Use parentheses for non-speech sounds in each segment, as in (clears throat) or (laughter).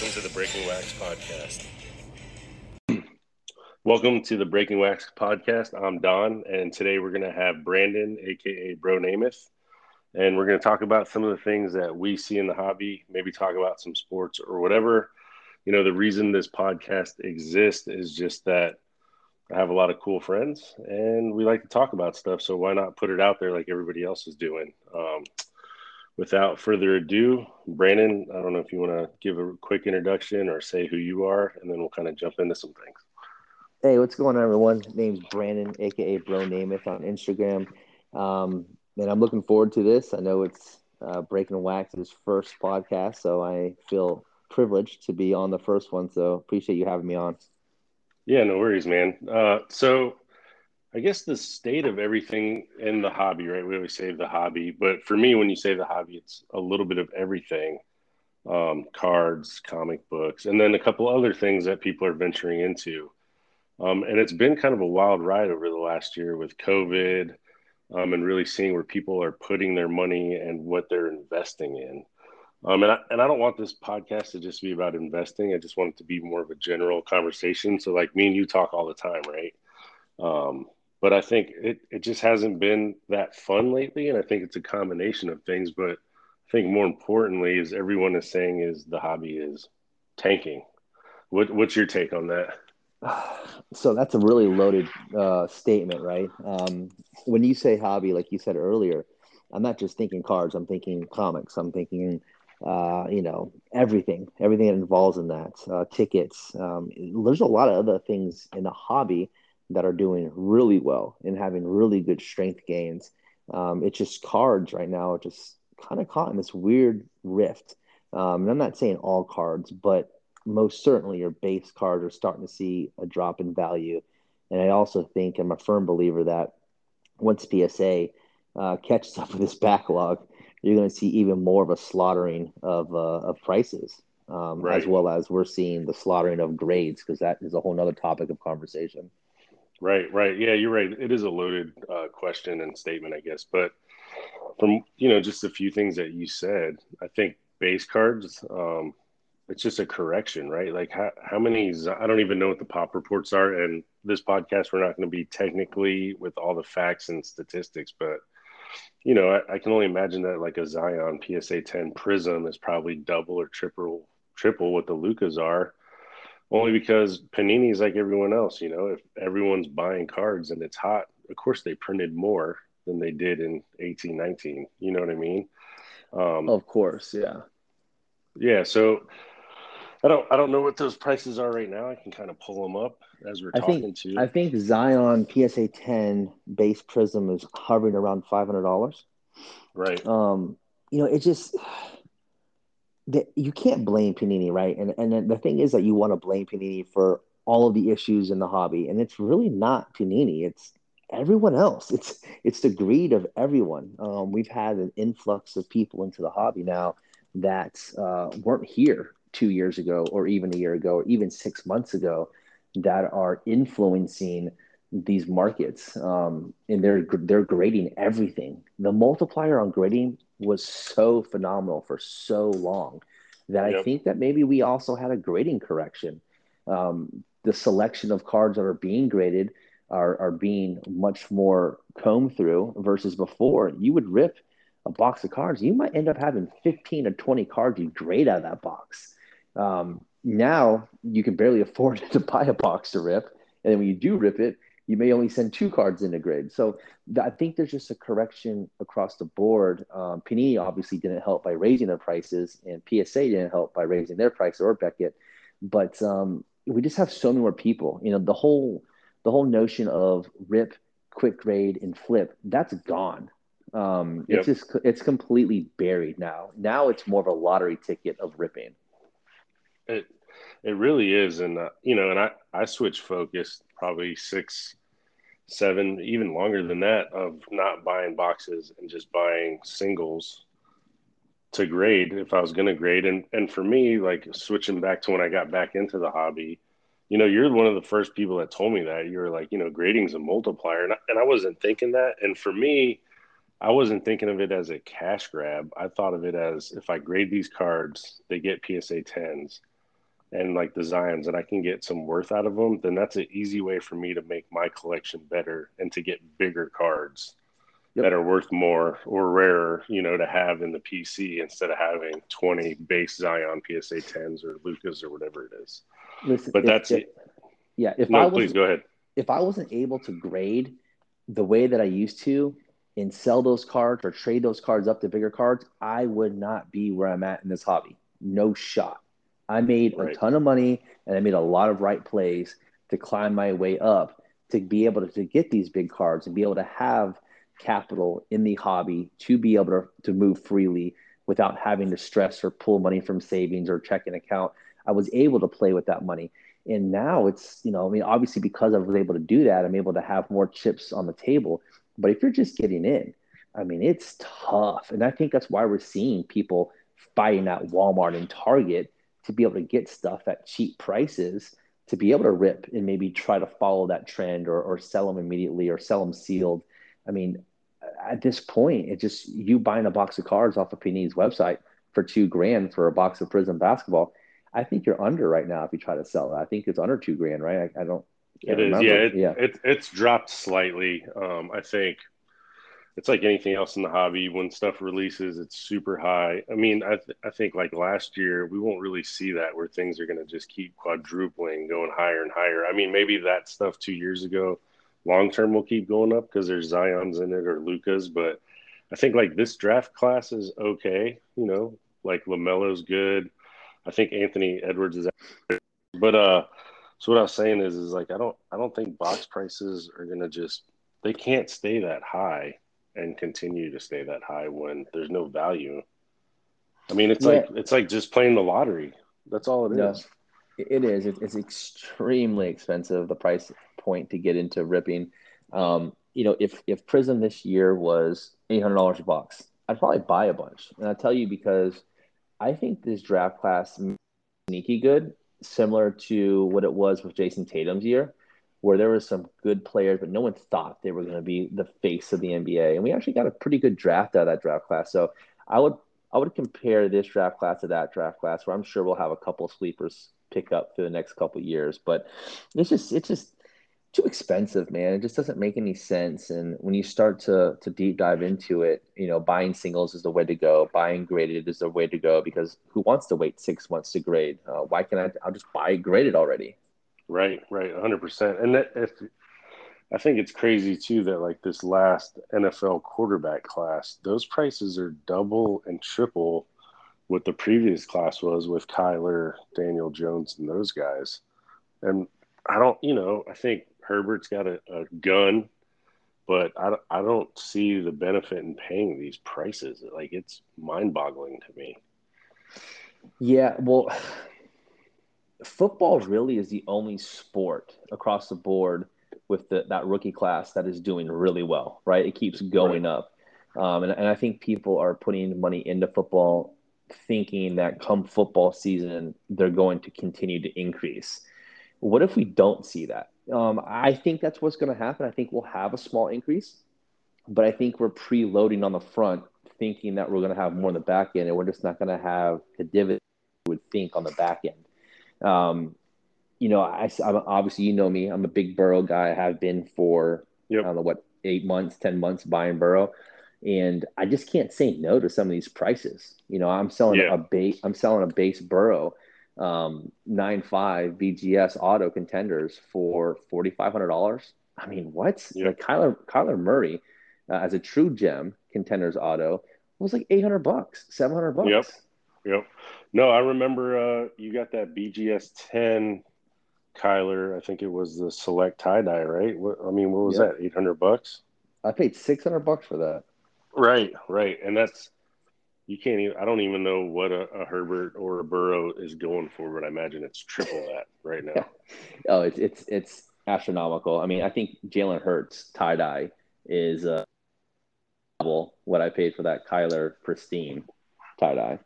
welcome to the Breaking Wax podcast. welcome to the Breaking Wax podcast. I'm Don, and today we're going to have Brandon, aka Bro Namath, and we're going to talk about some of the things that we see in the hobby, maybe talk about some sports or whatever. You know, the reason this podcast exists is just that I have a lot of cool friends and we like to talk about stuff. So why not put it out there like everybody else is doing? Um, without further ado, Brandon, I don't know if you want to give a quick introduction or say who you are, and then we'll kind of jump into some things. Hey, what's going on, everyone? Name's Brandon, aka Bro Namath on Instagram. Um, and I'm looking forward to this. I know it's uh, Breaking Wax's first podcast, so I feel privileged to be on the first one. So appreciate you having me on. Yeah, no worries, man. Uh, so I guess the state of everything in the hobby, right? We always say the hobby, but for me, when you say the hobby, it's a little bit of everything um, cards, comic books, and then a couple other things that people are venturing into. Um, and it's been kind of a wild ride over the last year with COVID um, and really seeing where people are putting their money and what they're investing in. Um, and, I, and I don't want this podcast to just be about investing. I just want it to be more of a general conversation. So, like me and you talk all the time, right? Um, but I think it, it just hasn't been that fun lately. And I think it's a combination of things. But I think more importantly is everyone is saying is the hobby is tanking. What, what's your take on that? (sighs) So that's a really loaded uh, statement, right? Um, when you say hobby, like you said earlier, I'm not just thinking cards. I'm thinking comics. I'm thinking, uh, you know, everything, everything that involves in that. Uh, tickets. Um, there's a lot of other things in the hobby that are doing really well and having really good strength gains. Um, it's just cards right now are just kind of caught in this weird rift. Um, and I'm not saying all cards, but most certainly your base cards are starting to see a drop in value. And I also think I'm a firm believer that once PSA uh, catches up with this backlog, you're going to see even more of a slaughtering of, uh, of prices, um, right. as well as we're seeing the slaughtering of grades, because that is a whole other topic of conversation. Right, right. Yeah, you're right. It is a loaded uh, question and statement, I guess. But from you know just a few things that you said, I think base cards. Um, it's just a correction, right? Like how how many? I don't even know what the pop reports are. And this podcast, we're not going to be technically with all the facts and statistics, but you know, I, I can only imagine that like a Zion PSA 10 Prism is probably double or triple triple what the Lucas are only because Panini is like everyone else. You know, if everyone's buying cards and it's hot, of course they printed more than they did in eighteen nineteen. You know what I mean? Um, of course, yeah, yeah. So I don't I don't know what those prices are right now. I can kind of pull them up as we're I talking think, to. I think Zion PSA ten base prism is hovering around five hundred dollars. Right. Um, you know, it just you can't blame Panini, right? And and the thing is that you want to blame Panini for all of the issues in the hobby, and it's really not Panini. It's everyone else. (laughs) It's it's the greed of everyone. Um, we've had an influx of people into the hobby now that uh, weren't here two years ago, or even a year ago, or even six months ago, that are influencing these markets. Um, and they're they're grading everything. The multiplier on grading was so phenomenal for so long that yep. I think that maybe we also had a grading correction. Um, the selection of cards that are being graded are, are being much more combed through versus before. You would rip a box of cards, you might end up having 15 or 20 cards you grade out of that box. Um, now you can barely (laughs) afford to buy a box to rip. And then when you do rip it, you may only send two cards in a grade. So I think there's just a correction across the board. Um, Panini obviously didn't help by raising their prices, and PSA didn't help by raising their price or Beckett. But um, we just have so many more people. You know, the whole the whole notion of rip, quick grade, and flip that's gone. Um, yep. It's just it's completely buried now. Now it's more of a lottery ticket of ripping. It it really is, and uh, you know, and I I switched focus probably six seven, even longer than that, of not buying boxes and just buying singles to grade if I was going to grade. And and for me, like switching back to when I got back into the hobby, you know, you're one of the first people that told me that. You were like, you know, grading's a multiplier, and I, and I wasn't thinking that. And for me, I wasn't thinking of it as a cash grab. I thought of it as if I grade these cards, they get PSA tens. And like the Zions and I can get some worth out of them, then that's an easy way for me to make my collection better and to get bigger cards yep. that are worth more or rarer, you know, to have in the PC instead of having 20 base Zion PSA 10s or Lucas or whatever it is. Listen, but if, that's it. Yeah. If no, I please go ahead. If I wasn't able to grade the way that I used to and sell those cards or trade those cards up to bigger cards, I would not be where I'm at in this hobby. No shot. I made right. a ton of money and I made a lot of right plays to climb my way up to be able to, to get these big cards and be able to have capital in the hobby to be able to, to move freely without having to stress or pull money from savings or checking account. I was able to play with that money. And now it's, you know, I mean, obviously because I was able to do that, I'm able to have more chips on the table. But if you're just getting in, I mean, it's tough. And I think that's why we're seeing people fighting at Walmart and Target to be able to get stuff at cheap prices to be able to rip and maybe try to follow that trend or, or sell them immediately or sell them sealed. I mean, at this point, it's just you buying a box of cards off of Panini's website for two grand for a box of Prism basketball. I think you're under right now if you try to sell it. I think it's under two grand, right? I, I don't. It is, remember. yeah. It, yeah, it, it's dropped slightly. Um, I think it's like anything else in the hobby. When stuff releases, it's super high. I mean, I, th- I think like last year, we won't really see that where things are going to just keep quadrupling, going higher and higher. I mean, maybe that stuff two years ago long term will keep going up because there's Zion's in it or lucas But I think like this draft class is okay. You know, like Lamelo's good. I think Anthony Edwards is, but uh, so what I was saying is, is like I don't, I don't think box prices are gonna just, they can't stay that high and continue to stay that high when there's no value. I mean, it's yeah. like it's like just playing the lottery. That's all it yeah. is. It is. It's extremely expensive. The price point to get into ripping. Um, you know, if if Prism this year was eight hundred dollars a box, I'd probably buy a bunch. And I tell you because I think this draft class sneaky good, similar to what it was with Jayson Tatum's year, where there was some good players, but no one thought they were going to be the face of the NBA. And we actually got a pretty good draft out of that draft class. So I would I would compare this draft class to that draft class, where I'm sure we'll have a couple of sleepers pick up for the next couple years. But it's just it's just too expensive, man. It just doesn't make any sense. And when you start to to deep dive into it, you know, buying singles is the way to go. Buying graded is the way to go because who wants to wait six months to grade? Uh, why can't I? I'll just buy graded already. Right, right, hundred percent. And that if I think it's crazy too that like this last NFL quarterback class, those prices are double and triple what the previous class was with Kyler, Daniel Jones, and those guys. And I don't, you know, I think Herbert's got a, a gun, but I, I don't see the benefit in paying these prices. Like it's mind boggling to me. Yeah. Well, football really is the only sport across the board with the, that rookie class that is doing really well, right? It keeps going right. up. Um, and, and I think people are putting money into football thinking that come football season, they're going to continue to increase. What if we don't see that? Um, I think that's what's going to happen. I think we'll have a small increase, but I think we're preloading on the front, thinking that we're going to have more on the back end, and we're just not going to have the dividend we would think on the back end. Um, you know, I, I'm, obviously you know me. I'm a big Burrow guy. I have been for yep. I don't know what eight months, ten months buying Burrow, and I just can't say no to some of these prices. You know, I'm selling yeah. a base. I'm selling a base Burrow um, nine five BGS auto contenders for forty five hundred dollars. I mean, what? Yeah. Like Kyler Kyler Murray uh, as a true gem contenders auto was like eight hundred bucks, seven hundred bucks. Yep, yep. No, I remember uh, you got that BGS ten Kyler. I think it was the select tie dye, right? What, I mean, what was that? Eight hundred bucks. I paid six hundred bucks for that. Right, right, and that's you can't even. I don't even know what a, a, Herbert or a Burrow is going for, but I imagine it's triple that right now. (laughs) oh, it's it's it's astronomical. I mean, I think Jalen Hurts tie dye is uh, what I paid for that Kyler pristine tie dye.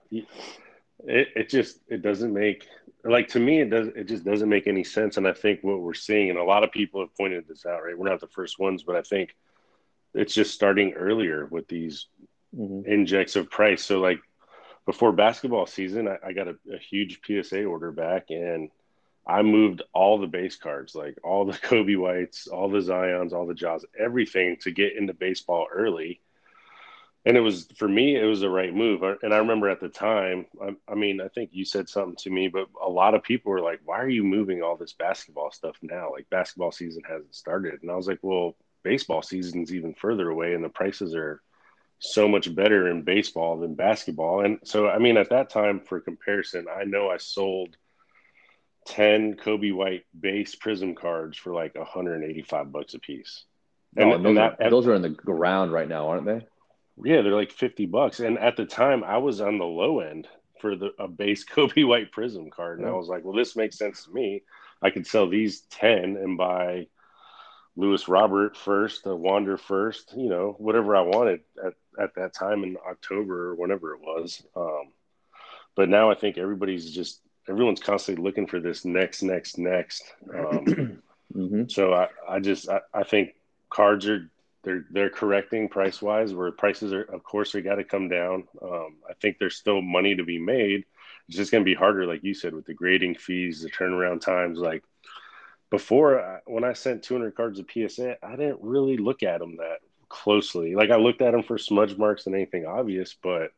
It it just it doesn't make like to me it does it just doesn't make any sense. And I think what we're seeing, and a lot of people have pointed this out, right? We're not the first ones, but I think it's just starting earlier with these mm-hmm. injects of price. So like before basketball season, I, I got a, a, huge PSA order back, and I moved all the base cards, like all the (laughs) Coby Whites, all the Zions, all the Jaws, everything to get into baseball early. And it was for me, it was the right move. And I remember at the time, I, I mean, I think you said something to me, but a lot of people were like, "Why are you moving all this basketball stuff now? Like basketball season hasn't started." And I was like, "Well, baseball season's even further away, and the prices are." so much better in baseball than basketball. And so, I mean, at that time, for comparison, I know I sold 10 Coby White base prism cards for like 185 bucks a piece. And, oh, and those, and that, are, those are in the ground right now, aren't they? Yeah, they're like 50 bucks. And at the time, I was on the low end for the a base (laughs) Coby White prism card. And. I was like, well, this makes sense to me. I could sell these 10 and buy Luis Robert first, a Wander first, you know, whatever I wanted at, at that time in October or whenever it was. Um, but now I think everybody's just everyone's constantly looking for this next, next, next. Um, (clears throat) mm-hmm. So I, I just I, I think cards are they're they're correcting price wise where prices are of course they got to come down. Um, I think there's still money to be made. It's just going to be harder, like you said, with the grading fees, the turnaround times, like before when I sent 200 cards of PSA, I didn't really look at them that closely. Like I looked at them for smudge marks and anything obvious, but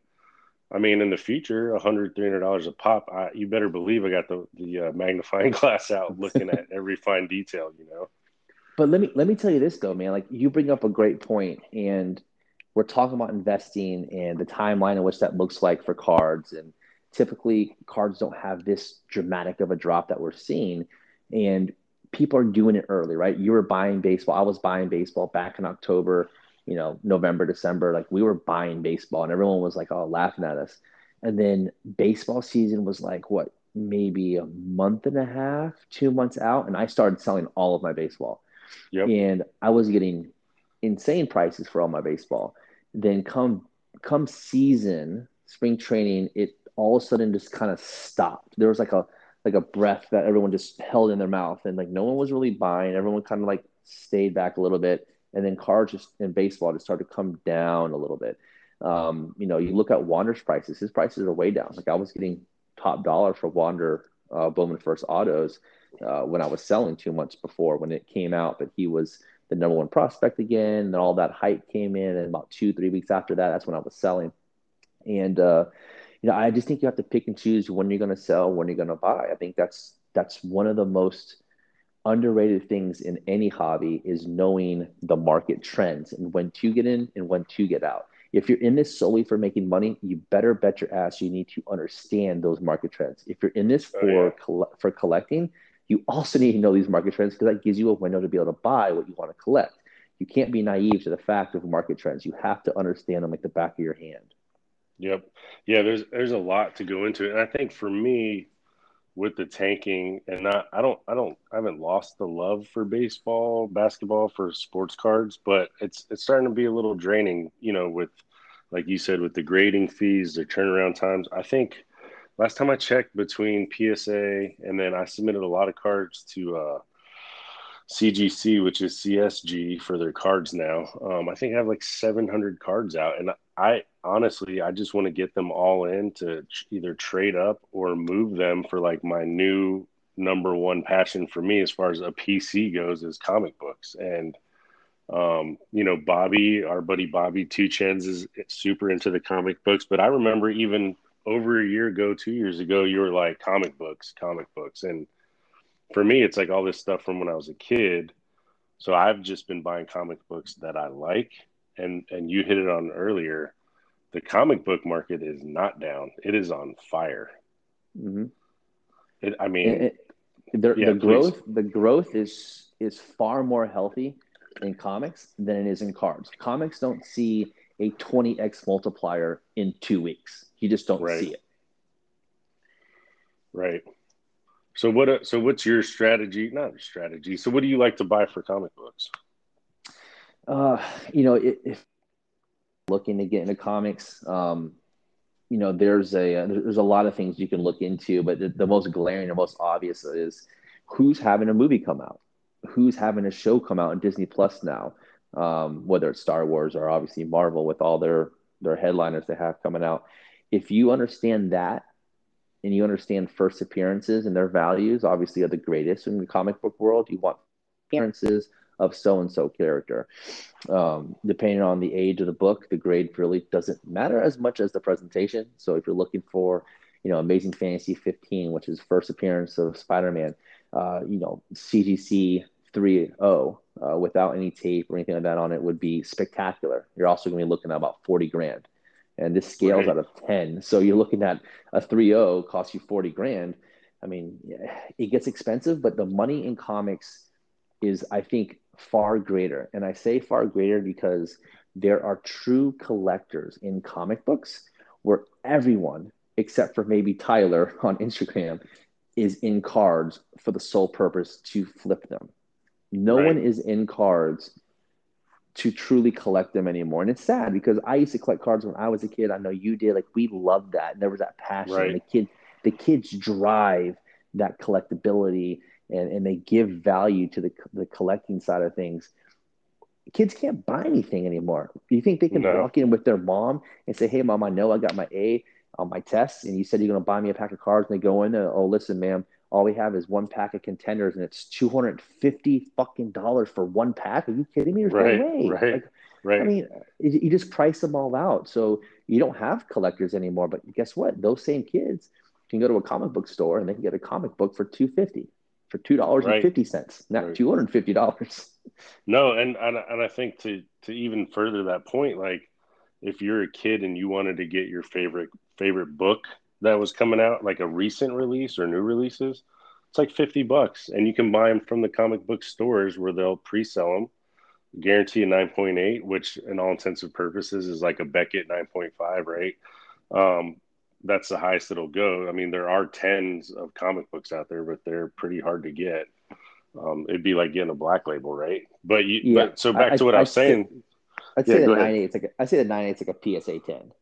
I mean, in the future, 100 $300 a pop, I, you better believe I got the, the uh, magnifying (laughs) glass out looking at (laughs) every fine detail, you know? But let me, let me tell you this though, man, like you bring up a great point and we're talking about investing and the timeline in which that looks like for cards. And typically cards don't have this dramatic of a drop that we're seeing. And people are doing it early, right? You were buying baseball. I was buying baseball back in October, you know, November, December. Like we were buying baseball and everyone was like, oh, laughing at us. And then baseball season was like, what, maybe a month and a half, two months out. And I started selling all of my baseball. Yep. And I was getting insane prices for all my baseball. Then come come season, spring training, it all of a sudden just kind of stopped. There was like a like a breath that everyone just held in their mouth and like no one was really buying everyone kind of like stayed back a little bit and then cards just in baseball just started to come down a little bit um, you know you look at wander's prices his prices are way down like i was getting top dollar for wander uh, bowman first autos uh, when i was selling two months before when it came out but he was the number one prospect again and all that hype came in and about two three weeks after that that's when i was selling and uh, you know, I just think you have to pick and choose when you're going to sell, when you're going to buy. I think that's that's one of the most underrated things in any hobby is knowing the market trends and when to get in and when to get out. If you're in this solely for making money, you better bet your ass you need to understand those market trends. If you're in this oh, for yeah. for collecting, you also need to know these market trends because that gives you a window to be able to buy what you want to collect. You can't be naive to the fact of market trends. You have to understand them like the back of your hand. Yep. Yeah, there's there's a lot to go into it. And I think for me with the tanking and not I don't I don't I haven't lost the love for baseball, basketball for sports cards, but it's it's starting to be a little draining, you know, with like you said with the grading fees, the turnaround times. I think last time I checked between PSA and then I submitted a lot of cards to uh CGC, which is CSG for their cards now. Um, I think I have like 700 cards out, and I honestly, I just want to get them all in to either trade up or move them for like my new number one passion for me as far as a PC goes is comic books. And, um, you know, Bobby, our buddy Bobby Two Chens is super into the comic books. But I remember even over a year ago, two years ago, you were like comic books, comic books. And for me, it's like all this stuff from when I was a kid. So I've just been buying comic books that I like and and you hit it on earlier the comic book market is not down it is on fire mm-hmm. it, i mean it, it, the, yeah, the growth the growth is is far more healthy in comics than it is in cards comics don't see a 20x multiplier in two weeks. You just don't right. see it. Right. So what so what's your strategy? Not your strategy. So what do you like to buy for comic books? Uh, you know, if looking to get into comics, um, you know, there's a uh, there's a lot of things you can look into, but the, the most glaring and most obvious is who's having a movie come out, who's having a show come out in Disney Plus now, um, whether it's Star Wars or obviously Marvel with all their their headliners they have coming out. if you understand that and you understand first appearances and their values, obviously are the greatest in the comic book world. You want appearances of so and so character. Um, depending on the age of the book, the grade really doesn't matter as much as the presentation. So if you're looking for, you know, Amazing Fantasy 15, which is first appearance of Spider-Man, uh, you know, CGC 3.0 uh, without any tape or anything like that on it would be spectacular. You're also going to be looking at about 40 grand. And this scales right. out of 10. So you're looking at a 3.0 costs you 40 grand. I mean, it gets expensive, but the money in comics is, I think, far greater. And I say far greater because there are true collectors in comic books where everyone, except for maybe Tyler on Instagram, is in cards for the sole purpose to flip them. No right. one is in cards to truly collect them anymore. And it's sad because I used to collect cards when I was a kid. I know you did. Like we loved that. And there was that passion. Right. The kid, the kids drive that collectability and, and they give value to the, the collecting side of things. Kids can't buy anything anymore. You think they can no. walk in with their mom and say, Hey, mom, I know I got my A on my test and you said you're going to buy me a pack of cards, and they go in, oh, listen, ma'am, all we have is one pack of contenders, and it's 250 fucking dollars for one pack. Are you kidding me? There's right, no way. Right. Like, right. I mean, you just price them all out. So you don't have collectors anymore. But guess what? Those same kids can go to a comic book store and they can get a comic book for 250 for two dollars and fifty cents, not two hundred and fifty dollars. No, and, and and I think to to even further that point, like if you're a kid and you wanted to get your favorite favorite book that was coming out, like a recent release or new releases, it's like fifty bucks, and you can buy them from the comic book stores where they'll pre-sell them, guarantee a nine point eight, which in all intensive purposes is like a Beckett nine point five, right? Um, that's the highest it'll go. I mean, there are tens of comic books out there, but they're pretty hard to get. Um, it'd be like getting a black label, right? But you, yeah. But, so back I, to what I, I was saying. I'd say yeah, the nine eight. Like a, I say the nine eight's like a PSA ten.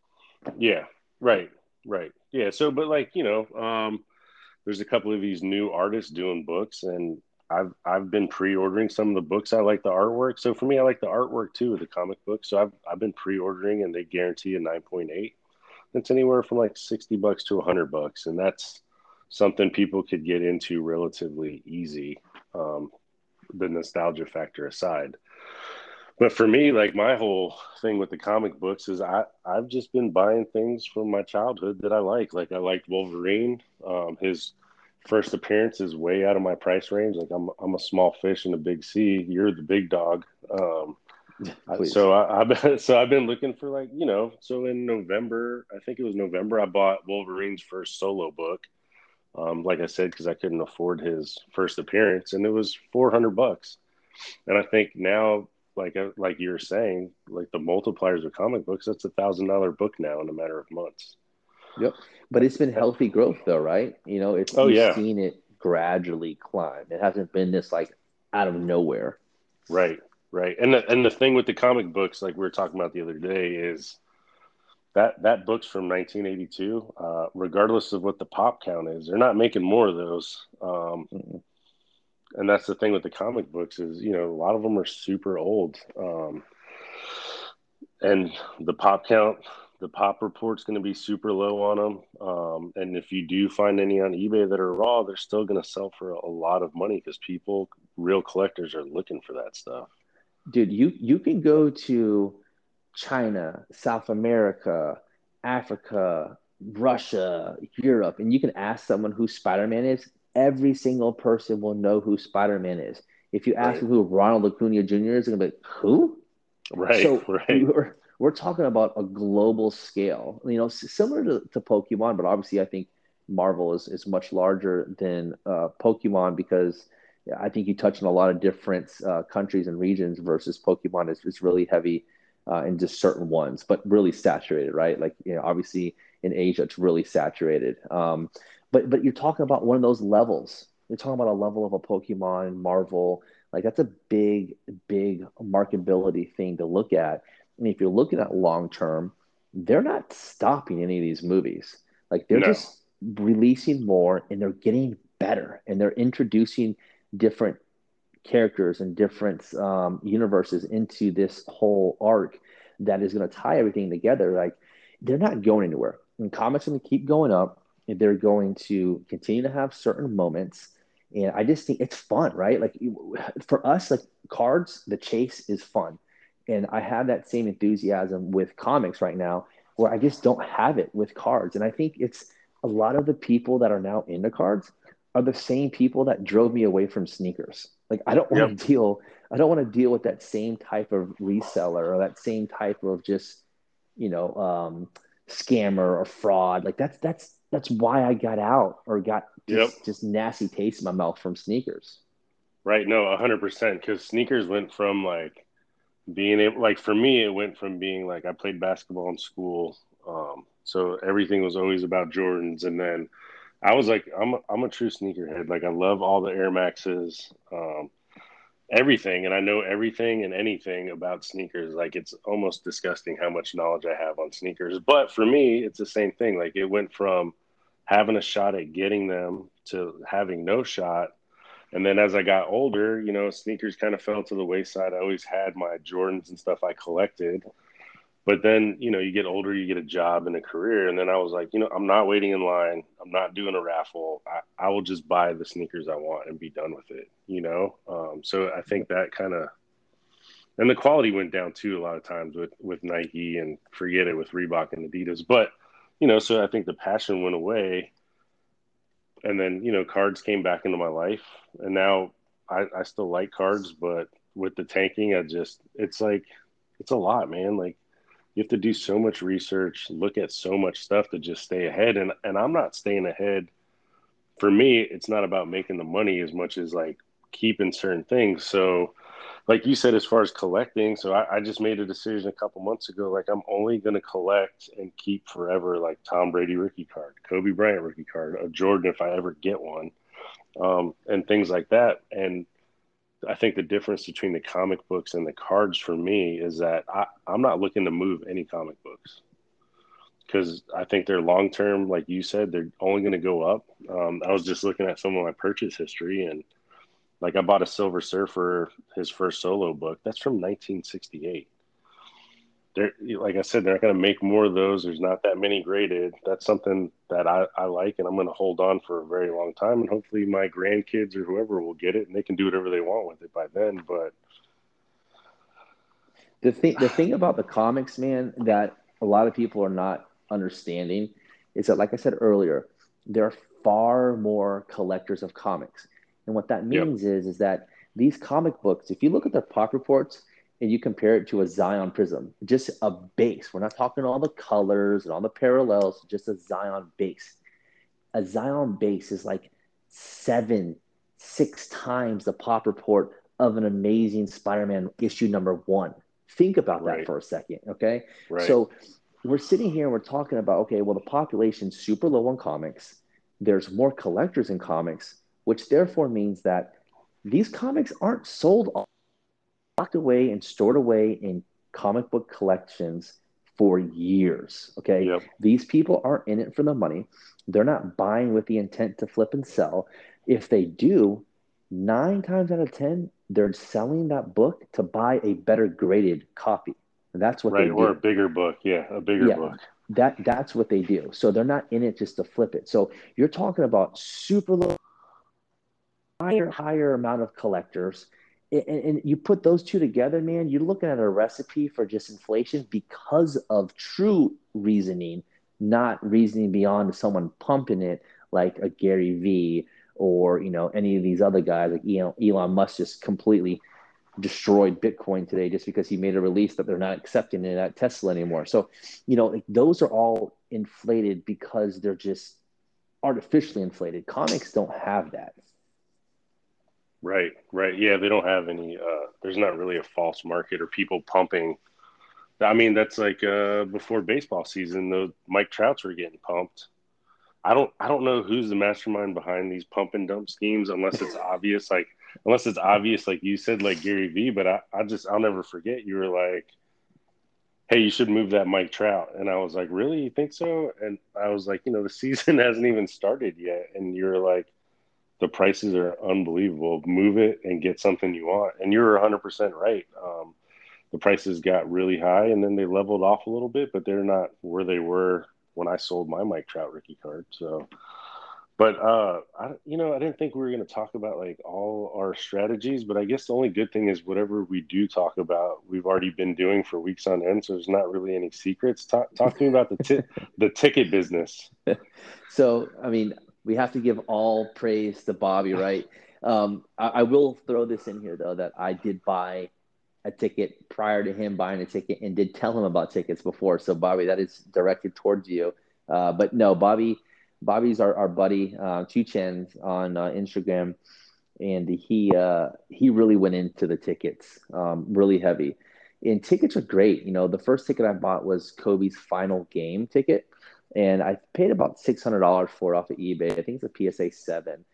Yeah. Right. Right. Yeah. So, but like you know, um, there's a couple of these new artists doing books, and I've I've been pre-ordering some of the books. I like the artwork. So for me, I like the artwork too of the comic book. So I've I've been pre-ordering, and they guarantee a nine point eight That's anywhere from like 60 bucks to 100 bucks and that's something people could get into relatively easy um, the nostalgia factor aside but for me like my whole thing with the comic books is i i've just been buying things from my childhood that i like. Like i liked wolverine. Um, his first appearance is way out of my price range. Like i'm, I'm a small fish in a big sea. You're the big dog. Um, (laughs) so I, been (laughs) so I've been looking for like you know so in November I think it was November I bought Wolverine's first solo book, um, like I said because I couldn't afford his first appearance and it was four hundred bucks, and I think now like uh, like you're saying like the multipliers of comic books that's a thousand dollar book now in a matter of months. Yep, but it's been healthy growth though, right? You know, it's oh yeah, seen it gradually climb. It hasn't been this like out of nowhere. Right. Right. And the, and the thing with the comic books, like we were talking about the other day, is that that book's from 1982. Uh, regardless of what the pop count is, they're not making more of those. Um, and that's the thing with the comic books is, you know, a lot of them are super old. Um, and the pop count, the pop report's going to be super low on them. Um, and if you do find any on eBay that are raw, they're still going to sell for a, lot of money because people, real collectors, are looking for that stuff dude, you you can go to China, South America, Africa, Russia, Europe, and you can ask someone who Spider Man is. Every single person will know who Spider Man is. If you ask right. them who Ronald Acuna Jr. is, they're gonna be like, who? Right. So right. We're, we're talking about a global scale. You know, similar to, to Pokemon, but obviously, I think Marvel is, is much larger than uh, Pokemon because I think you touch on a lot of different uh, countries and regions versus Pokemon is, is really heavy uh, in just certain ones, but really saturated, right? Like, you know, obviously in Asia, it's really saturated. Um, but, but you're talking about one of those levels. You're talking about a level of a Pokemon, Marvel. Like, that's a big, big marketability thing to look at. And if you're looking at long term, they're not stopping any of these movies. Like, they're no. just releasing more and they're getting better and they're introducing different characters and different um, universes into this whole arc that is going to tie everything together like they're not going anywhere and comics are going to keep going up. They're going to continue to have certain moments. And I just think it's fun, right? Like for us, like cards, the chase is fun. And I have that same enthusiasm with comics right now where I just don't have it with cards. And I think it's a lot of the people that are now into cards are the same people that drove me away from sneakers. Like I don't want yep. to deal I don't want to deal with that same type of reseller or that same type of just, you know, um, scammer or fraud. Like that's that's that's why I got out or got just, yep. just nasty taste in my mouth from sneakers. Right. No, hundred percent. Because sneakers went from like being able, like for me, it went from being like I played basketball in school, um, so everything was always about Jordans, and then I was like, I'm a, I'm a true sneakerhead. Like I love all the Air Maxes. Um, everything and I know everything and anything about sneakers. Like it's almost disgusting how much knowledge I have on sneakers. But for me, it's the same thing. Like it went from having a shot at getting them to having no shot. And then as I got older, you know, sneakers kind of fell to the wayside. I always had my Jordans and stuff I collected. But then, you know, you get older, you get a job and a career. And then I was like, you know, I'm not waiting in line. I'm not doing a raffle. I, I will just buy the sneakers I want and be done with it, you know? Um, so I think that kind of, and the quality went down too a lot of times with, with Nike and forget it with Reebok and Adidas. But, you know, so I think the passion went away. And then, you know, cards came back into my life. And now I, I still like cards, but with the tanking, I just, it's like, it's a lot, man. Like, you have to do so much research, look at so much stuff to just stay ahead. And and I'm not staying ahead. For me, it's not about making the money as much as like keeping certain things. So, like you said, as far as collecting, so I, I just made a decision a couple months ago. Like I'm only going to collect and keep forever, like Tom Brady rookie card, Kobe Bryant rookie card, a Jordan if I ever get one, um, and things like that. And I think the difference between the comic books and the cards for me is that I, I'm not looking to move any comic books because I think they're long term, like you said, they're only going to go up. Um, I was just looking at some of my purchase history, and like I bought a Silver Surfer, his first solo book. That's from 1968 they're like I said, they're not going to make more of those. There's not that many graded. That's something that I, I like, and I'm going to hold on for a very long time. And hopefully, my grandkids or whoever will get it, and they can do whatever they want with it by then. But the thing, the thing about the comics, man, that a lot of people are not understanding is that, like I said earlier, there are far more collectors of comics, and what that means yep. is is that these comic books, if you look at their pop reports and you compare it to a Zion prism, just a base. We're not talking all the colors and all the parallels, just a Zion base. A Zion base is like seven, six times the pop report of an amazing Spider-Man issue number one. Think about that for a second, okay? Right. So we're sitting here and we're talking about, okay, well, the population's super low on comics. There's more collectors in comics, which therefore means that these comics aren't sold off, locked away and stored away in comic book collections for years. Okay. Yep. These people aren't in it for the money. They're not buying with the intent to flip and sell. If they do, nine times out of 10, they're selling that book to buy a better graded copy. And that's what right, they do. Or a bigger book. Yeah. A bigger yeah, book. That that's what they do. So they're not in it just to flip it. So you're talking about super low higher, higher amount of collectors and, and, you put those two together, man, you're looking at a recipe for just inflation because of true reasoning, not reasoning beyond someone pumping it like a Gary Vee or you know any of these other guys like Elon, Elon Musk just completely destroyed Bitcoin today just because he made a release that they're not accepting it at Tesla anymore. So, you know, like, those are all inflated because they're just artificially inflated. Comics don't have that. Right, right. Yeah, they don't have any. Uh, there's not really a false market or people pumping. I mean, that's like uh, before baseball season. The Mike Trouts were getting pumped. I don't. I don't know who's the mastermind behind these pump and dump schemes, unless it's (laughs) obvious. Like, unless it's obvious, like you said, like Gary Vee. But I, I just, I'll never forget. You were like, "Hey, you should move that Mike Trout," and I was like, "Really? You think so?" And I was like, "You know, the (laughs) season hasn't even started yet," and you're like the prices are unbelievable. Move it and get something you want. And you're 100% right. Um, the prices got really high and then they leveled off a little bit, but they're not where they were when I sold my Mike Trout rookie card. So, but uh, I you know I didn't think we were going to talk about like all our strategies, but I guess the only good thing is whatever we do talk about, we've already been doing for weeks on end. So there's not really any secrets. Talk, talk to me about the t- (laughs) the ticket business. (laughs) so I mean, we have to give all praise to Bobby, (laughs) right? Um, I, I, will throw this in here though that I did buy a ticket prior to him buying a ticket and did tell him about tickets before. So Bobby, that is directed towards you. Uh, but no, Bobby, Bobby's our, our buddy, uh, Chu Chen on uh, Instagram, and he uh, he really went into the tickets, um, really heavy. And tickets are great. You know, the first ticket I bought was Kobe's final game ticket, and I paid about six hundred dollars for it off of eBay. I think it's a PSA seven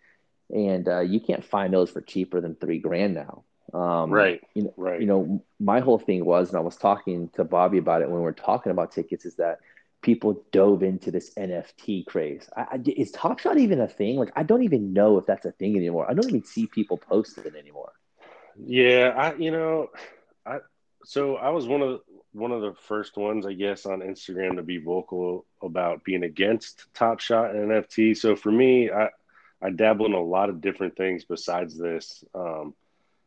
and uh, you can't find those for cheaper than three grand now. Um, right. You know, right. You know, my whole thing was, and I was talking to Bobby about it when we were talking about tickets, is that people dove into this NFT craze. I, I, is Top Shot even a thing? Like, I don't even know if that's a thing anymore. I don't even see people posting it anymore. Yeah, I you know, I so I was one of the, one of the first ones, I guess, on Instagram to be vocal about being against Top Shot and NFT. So for me, I I dabble in a lot of different things besides this. Um,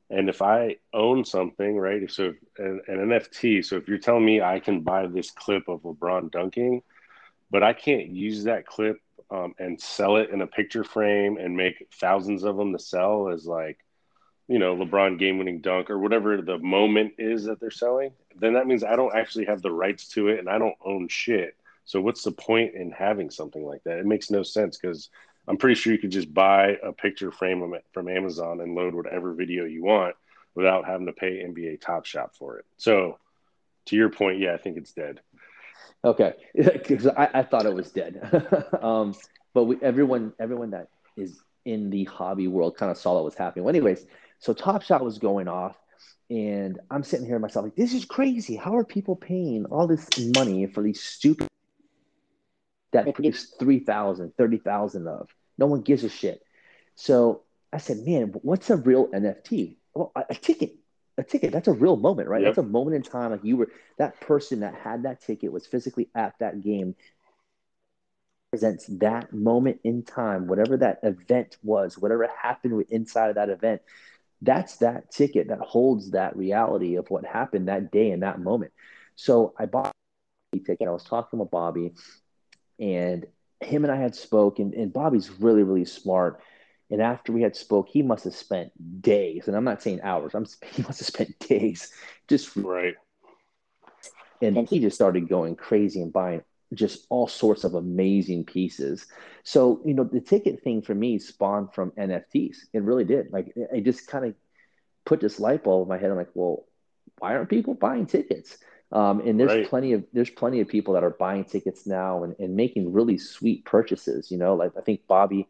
and if I own something, right? So an, an, NFT. So if you're telling me I can buy this clip of LeBron dunking, but I can't use that clip um, and sell it in a picture frame and make thousands of them to sell is like, you know, LeBron game-winning dunk or whatever the moment is that they're selling, then that means I don't actually have the rights to it and I don't own shit. So what's the point in having something like that? It makes no sense because I'm pretty sure you could just buy a picture frame from Amazon and load whatever video you want without having to pay NBA Top Shot for it. So, to your point, yeah, I think it's dead. Okay, (laughs) because I, I, thought it was dead. (laughs) um, but we, everyone, everyone that is in the hobby world kind of saw what was happening. Well, anyways, so Top Shot was going off, and I'm sitting here myself like, this is crazy. How are people paying all this money for these stupid that produce 3,000, 30,000 of. No one gives a shit. So I said, man, what's a real NFT? Well, a, ticket, a ticket, that's a real moment, right? Yep. That's a moment in time. Like you were, that person that had that ticket was physically at that game presents that moment in time, whatever that event was, whatever happened inside of that event. That's that ticket that holds that reality of what happened that day in that moment. So I bought a ticket. I was talking with Bobby and him and I had spoke, and, and Bobby's really, really smart. And after we had spoke, he must have spent days, and I'm not saying hours. I'm (laughs) he must have spent days just right. And then he just started going crazy and buying just all sorts of amazing pieces. So you know, the ticket thing for me spawned from NFTs. It really did. Like I just kind of put this light bulb in my head. I'm like, well, why aren't people buying tickets? Um, and there's right. plenty of there's plenty of people that are buying tickets now and, and making really sweet purchases. You know, like I think Bobby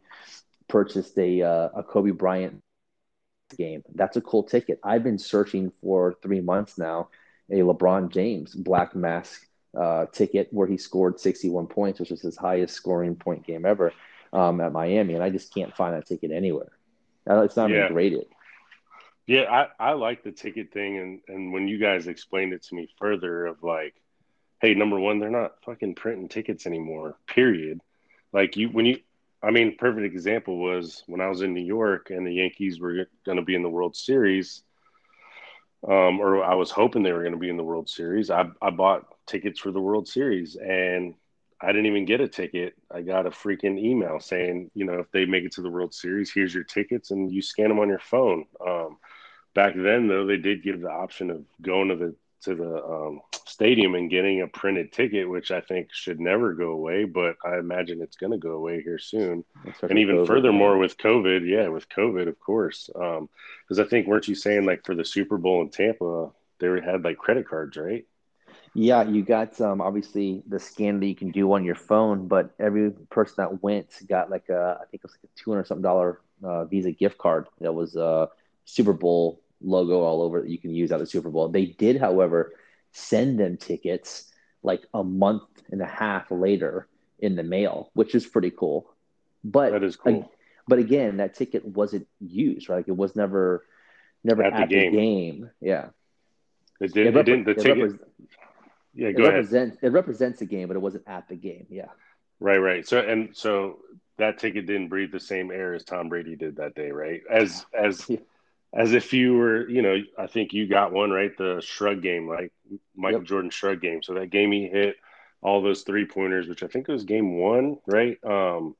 purchased a uh, a Kobe Bryant game. That's a cool ticket. I've been searching for three months now a LeBron James black mask uh, ticket where he scored 61 points, which was his highest scoring point game ever um, at Miami, and I just can't find that ticket anywhere. It's not yeah. even graded. Yeah, I, I like the ticket thing, and and when you guys explained it to me further, of like, hey, number one, they're not fucking printing tickets anymore. Period. Like you, when you, I mean, perfect example was when I was in New York and the Yankees were going to be in the World Series, um, or I was hoping they were going to be in the World Series. I I bought tickets for the World Series, and I didn't even get a ticket. I got a freaking email saying, you know, if they make it to the World Series, here's your tickets, and you scan them on your phone. Um, back then, though, they did give the option of going to the to the um, stadium and getting a printed ticket, which I think should never go away. But I imagine it's going to go away here soon. And even COVID, furthermore, with COVID, yeah, with COVID, of course, because um, I think weren't you saying like for the Super Bowl in Tampa, they had like credit cards, right? Yeah, you got um, obviously the scan that you can do on your phone, but every person that went got like a, I think it was like a two hundred something dollar uh, Visa gift card that was a uh, Super Bowl logo all over that you can use at the Super Bowl. They did, however, send them tickets like a month and a half later in the mail, which is pretty cool. But that is cool. but again, that ticket wasn't used, right? Like it was never, never at, at the, game. the, game. Yeah. It, did, it, it didn't. The ticket. Yeah, It go ahead. represents it represents the game, but it wasn't at the game. Yeah. Right, right. So and so that ticket didn't breathe the same air as Tom Brady did that day, right? As as (laughs) Yeah. As if you were, you know, I think you got one right, the shrug game, like Michael Yep. Jordan shrug game. So that game he hit all those three pointers, which I think was game one, right? Um,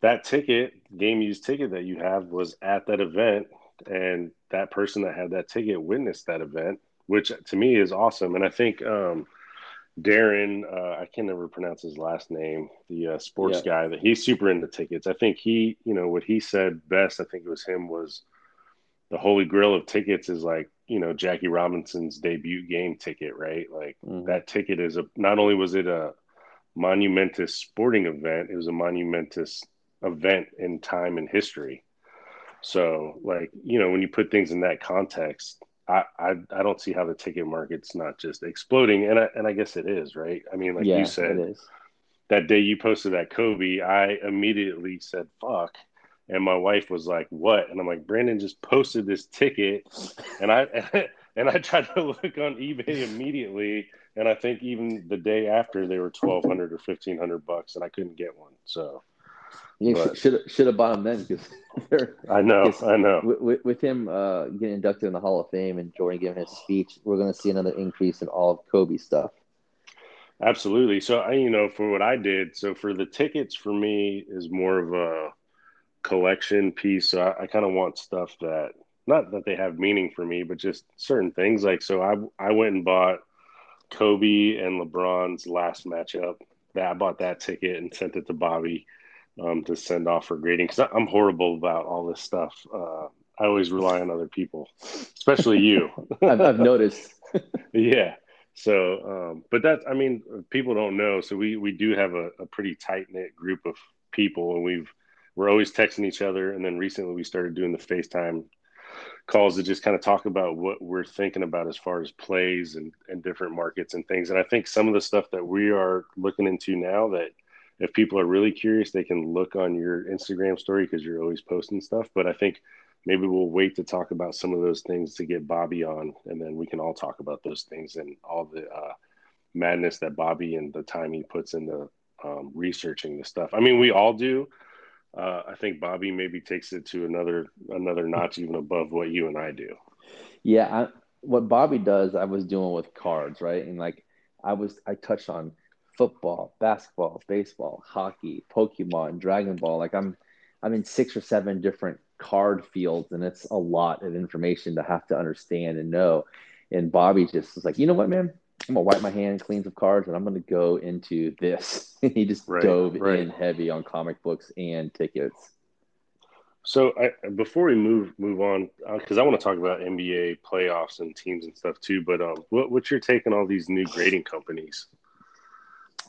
that ticket, game used ticket that you have was at that event, and that person that had that ticket witnessed that event, which to me is awesome. And I think um, Darren, uh, I can never pronounce his last name, the uh, sports guy, that he's super into tickets. I think he, you know, what he said best, I think it was him, was the holy grail of tickets is like, you know, Jackie Robinson's debut game ticket, right? Like Mhm. that ticket is a, not only was it a monumentous sporting event, it was a monumentous event in time and history. So, like, you know, when you put things in that context, I, I, I don't see how the ticket market's not just exploding, and I, and I guess it is, right? I mean, like yeah, you said, it is. that day you posted that Kobe, I immediately said "fuck," and my wife was like, "What?" And I'm like, "Brandon just posted this ticket," and I (laughs) and I tried to look on eBay immediately, and I think even the day after they were twelve hundred or fifteen hundred bucks, and I couldn't get one. So You But- should should have bought him then because (laughs) I know, I know. with, with, with him uh, getting inducted in the Hall of Fame and Jordan giving his speech, we're going to see another increase in all of Kobe stuff. Absolutely. So I, you know, for what I did, so for the tickets for me is more of a collection piece. So I, I kind of want stuff that not that they have meaning for me, but just certain things. Like so, I I went and bought Kobe and LeBron's last matchup. That I bought that ticket and sent it to Bobby um, to send off for grading because I'm horrible about all this stuff. Uh, I always rely on other people, especially you. (laughs) I've, I've noticed. (laughs) Yeah. So, um, but that's, I mean, people don't know. So we, we do have a, a pretty tight knit group of people and we've, we're always texting each other. And then recently we started doing the FaceTime calls to just kind of talk about what we're thinking about as far as plays and, and different markets and things. And I think some of the stuff that we are looking into now that if people are really curious, they can look on your Instagram story because you're always posting stuff. But I think maybe we'll wait to talk about some of those things to get Bobby on, and then we can all talk about those things and all the uh, madness that Bobby and the time he puts into um, researching the stuff. I mean, we all do. Uh, I think Bobby maybe takes it to another another notch, even above what you and I do. Yeah, I, what Bobby does, I was doing with cards, right? And like I was, I touched on football, basketball, baseball, hockey, Pokemon, Dragon Ball. Like I'm, I'm in six or seven different card fields, and it's a lot of information to have to understand and know. And Bobby just was like, you know what, man? I'm gonna wipe my hands, clean of cards, and I'm gonna go into this. (laughs) he just Right, dove right. in heavy on comic books and tickets. So I, before we move move on, because I want to talk about NBA playoffs and teams and stuff too. But um, what, what's your take on all these new grading companies?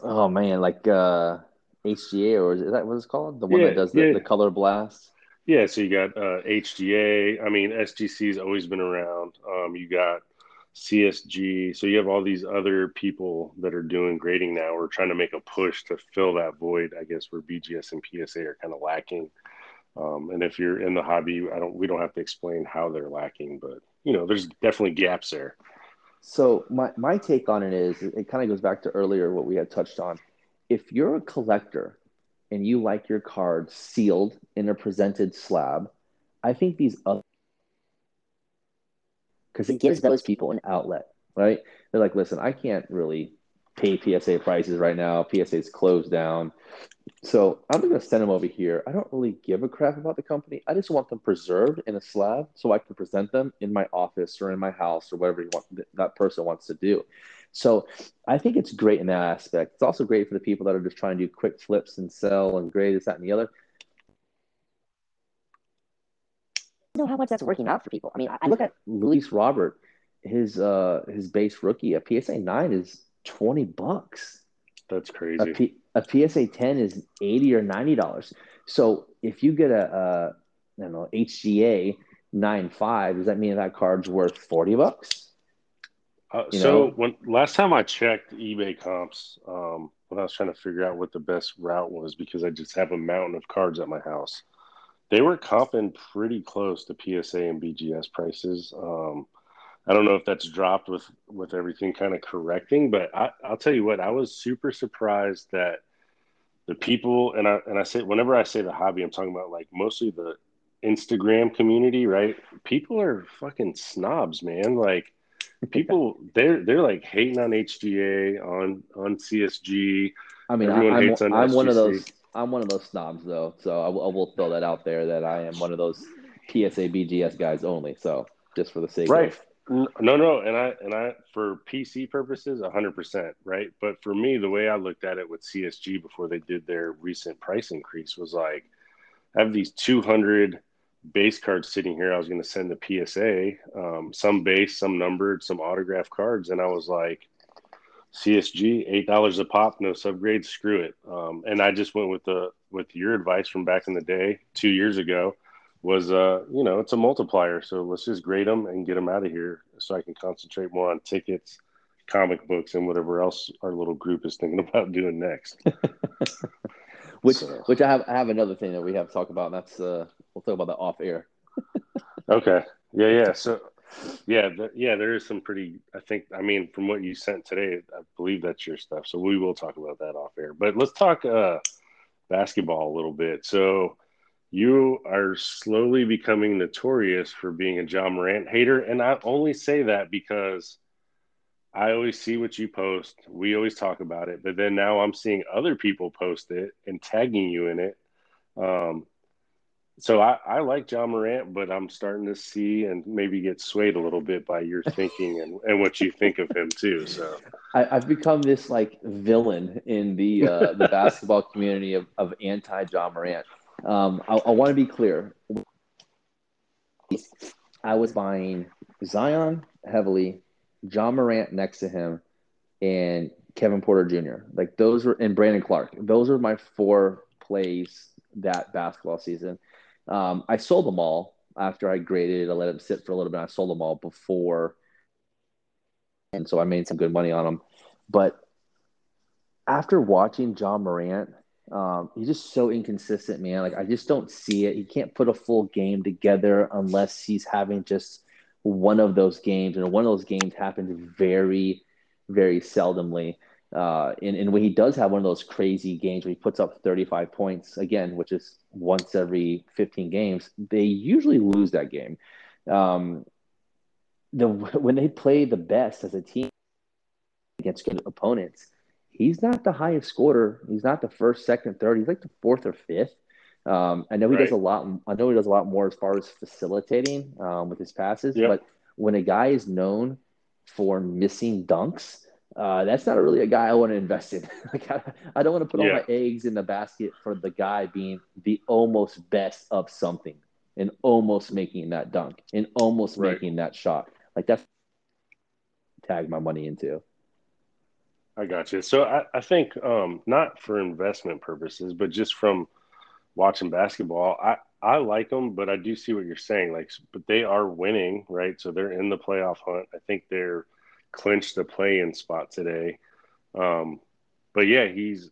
Oh man, like uh HGA or is that what it's called? The one Yeah, that does the, yeah. the color blast. Yeah, so you got uh, HGA. I mean, SGC's always been around. Um, you got CSG. So you have all these other people that are doing grading now. We're trying to make a push to fill that void, I guess, where BGS and PSA are kind of lacking. Um, and if you're in the hobby, I don't. We don't have to explain how they're lacking, but you know, there's definitely gaps there. So my my take on it is it kind of goes back to earlier what we had touched on. If you're a collector and you like your cards sealed in a presented slab, I think these other because it gives those people an outlet, right? They're like, listen, I can't really pay PSA prices right now. PSA's closed down. So I'm going to send them over here. I don't really give a crap about the company. I just want them preserved in a slab so I can present them in my office or in my house or whatever you want, that person wants to do. So I think it's great in that aspect. It's also great for the people that are just trying to do quick flips and sell and grade this, that, and the other. Know how much that's working out for people. I mean, I look at Luis Robert, his uh his base rookie, a PSA nine is twenty bucks. That's crazy. P, a PSA ten is eighty or ninety dollars. So if you get a, a I don't know HGA nine five, does that mean that card's worth forty bucks? Uh, you so know? when last time I checked eBay comps, um, when I was trying to figure out what the best route was, because I just have a mountain of cards at my house, they were comping pretty close to PSA and BGS prices. Um, I don't know if that's dropped with with everything kind of correcting, but I, I'll tell you what, I was super surprised that the people and I and I say whenever I say the hobby, I'm talking about like mostly the Instagram community, right? People are fucking snobs, man. Like (laughs) people they're they're like hating on HGA, on on CSG. I mean, Everyone I, am I'm one of those I'm one of those snobs though. So I, I will throw that out there that I am one of those PSA BGS guys only. So just for the sake right. of no, no, and I and I for PC purposes, hundred percent, right? But for me, the way I looked at it with CSG before they did their recent price increase was like, I have these two hundred base cards sitting here. I was going to send the PSA, um, some base, some numbered, some autograph cards, and I was like, CSG, eight dollars a pop, no subgrades, screw it. Um, and I just went with the with your advice from back in the day, two years ago was uh you know it's a multiplier so let's just grade them and get them out of here so i can concentrate more on tickets comic books and whatever else our little group is thinking (laughs) about doing next (laughs) which so. which i have i have another thing that we have to talk about and that's uh we'll talk about that off air okay yeah yeah so yeah yeah there is some pretty i think i mean from what you sent today i believe that's your stuff so we will talk about that off air but let's talk uh basketball a little bit so you are slowly becoming notorious for being a Ja Morant hater. And I only say that because I always see what you post. We always talk about it. But then now I'm seeing other people post it and tagging you in it. Um, so I, I like Ja Morant, but I'm starting to see and maybe get swayed a little bit by your thinking and, (laughs) and what you think of him too. So I, have become this like villain in the uh, the (laughs) basketball community of, of anti Ja Morant. Um, I, I want to be clear. I was buying Zion heavily, Ja Morant next to him, and Kevin Porter Jr. Like those were and Brandon Clarke. Those are my four plays that basketball season. Um, I sold them all after I graded. I let them sit for a little bit. I sold them all before, and so I made some good money on them. But after watching Ja Morant um, he's just so inconsistent, man. Like I just don't see it. He can't put a full game together unless he's having just one of those games, and one of those games happens very, very seldomly. Uh, and, and when he does have one of those crazy games where he puts up 35 points again, which is once every 15 games, they usually lose that game. Um, the (laughs) when they play the best as a team against good opponents, he's not the highest scorer. He's not the first, second, third. He's like the fourth or fifth. Um, I know he right. does a lot. I know he does a lot more as far as facilitating um, with his passes. Yep. But when a guy is known for missing dunks, uh, that's not really a guy I want to invest in. (laughs) like I, I, don't want to put yeah. all my eggs in the basket for the guy being the almost best of something and almost making that dunk and almost right. making that shot. Like that's tag my money into. I got you. So I, I think um, not for investment purposes, but just from watching basketball, I, I like them, but I do see what you're saying. Like, but they are winning, right? So they're in the playoff hunt. I think they're clinched the play-in spot today. Um, but yeah, he's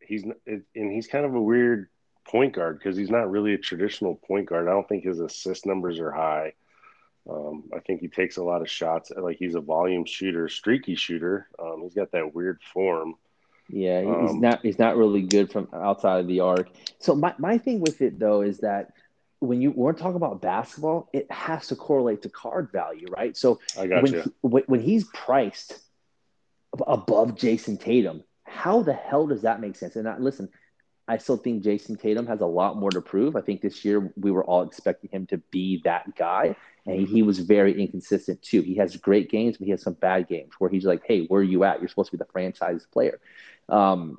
he's and he's kind of a weird point guard because he's not really a traditional point guard. I don't think his assist numbers are high. Um, I think he takes a lot of shots. Like he's a volume shooter, streaky shooter. Um, he's got that weird form. Yeah, he's um, not. He's not really good from outside of the arc. So my, my thing with it though is that when you we're talking about basketball, it has to correlate to card value, right? So when, he, when he's priced above Jayson Tatum, how the hell does that make sense? And I, listen, I still think Jayson Tatum has a lot more to prove. I think this year we were all expecting him to be that guy and he was very inconsistent too. He has great games, but he has some bad games where he's like, "Hey, where are you at? You're supposed to be the franchise player." Um,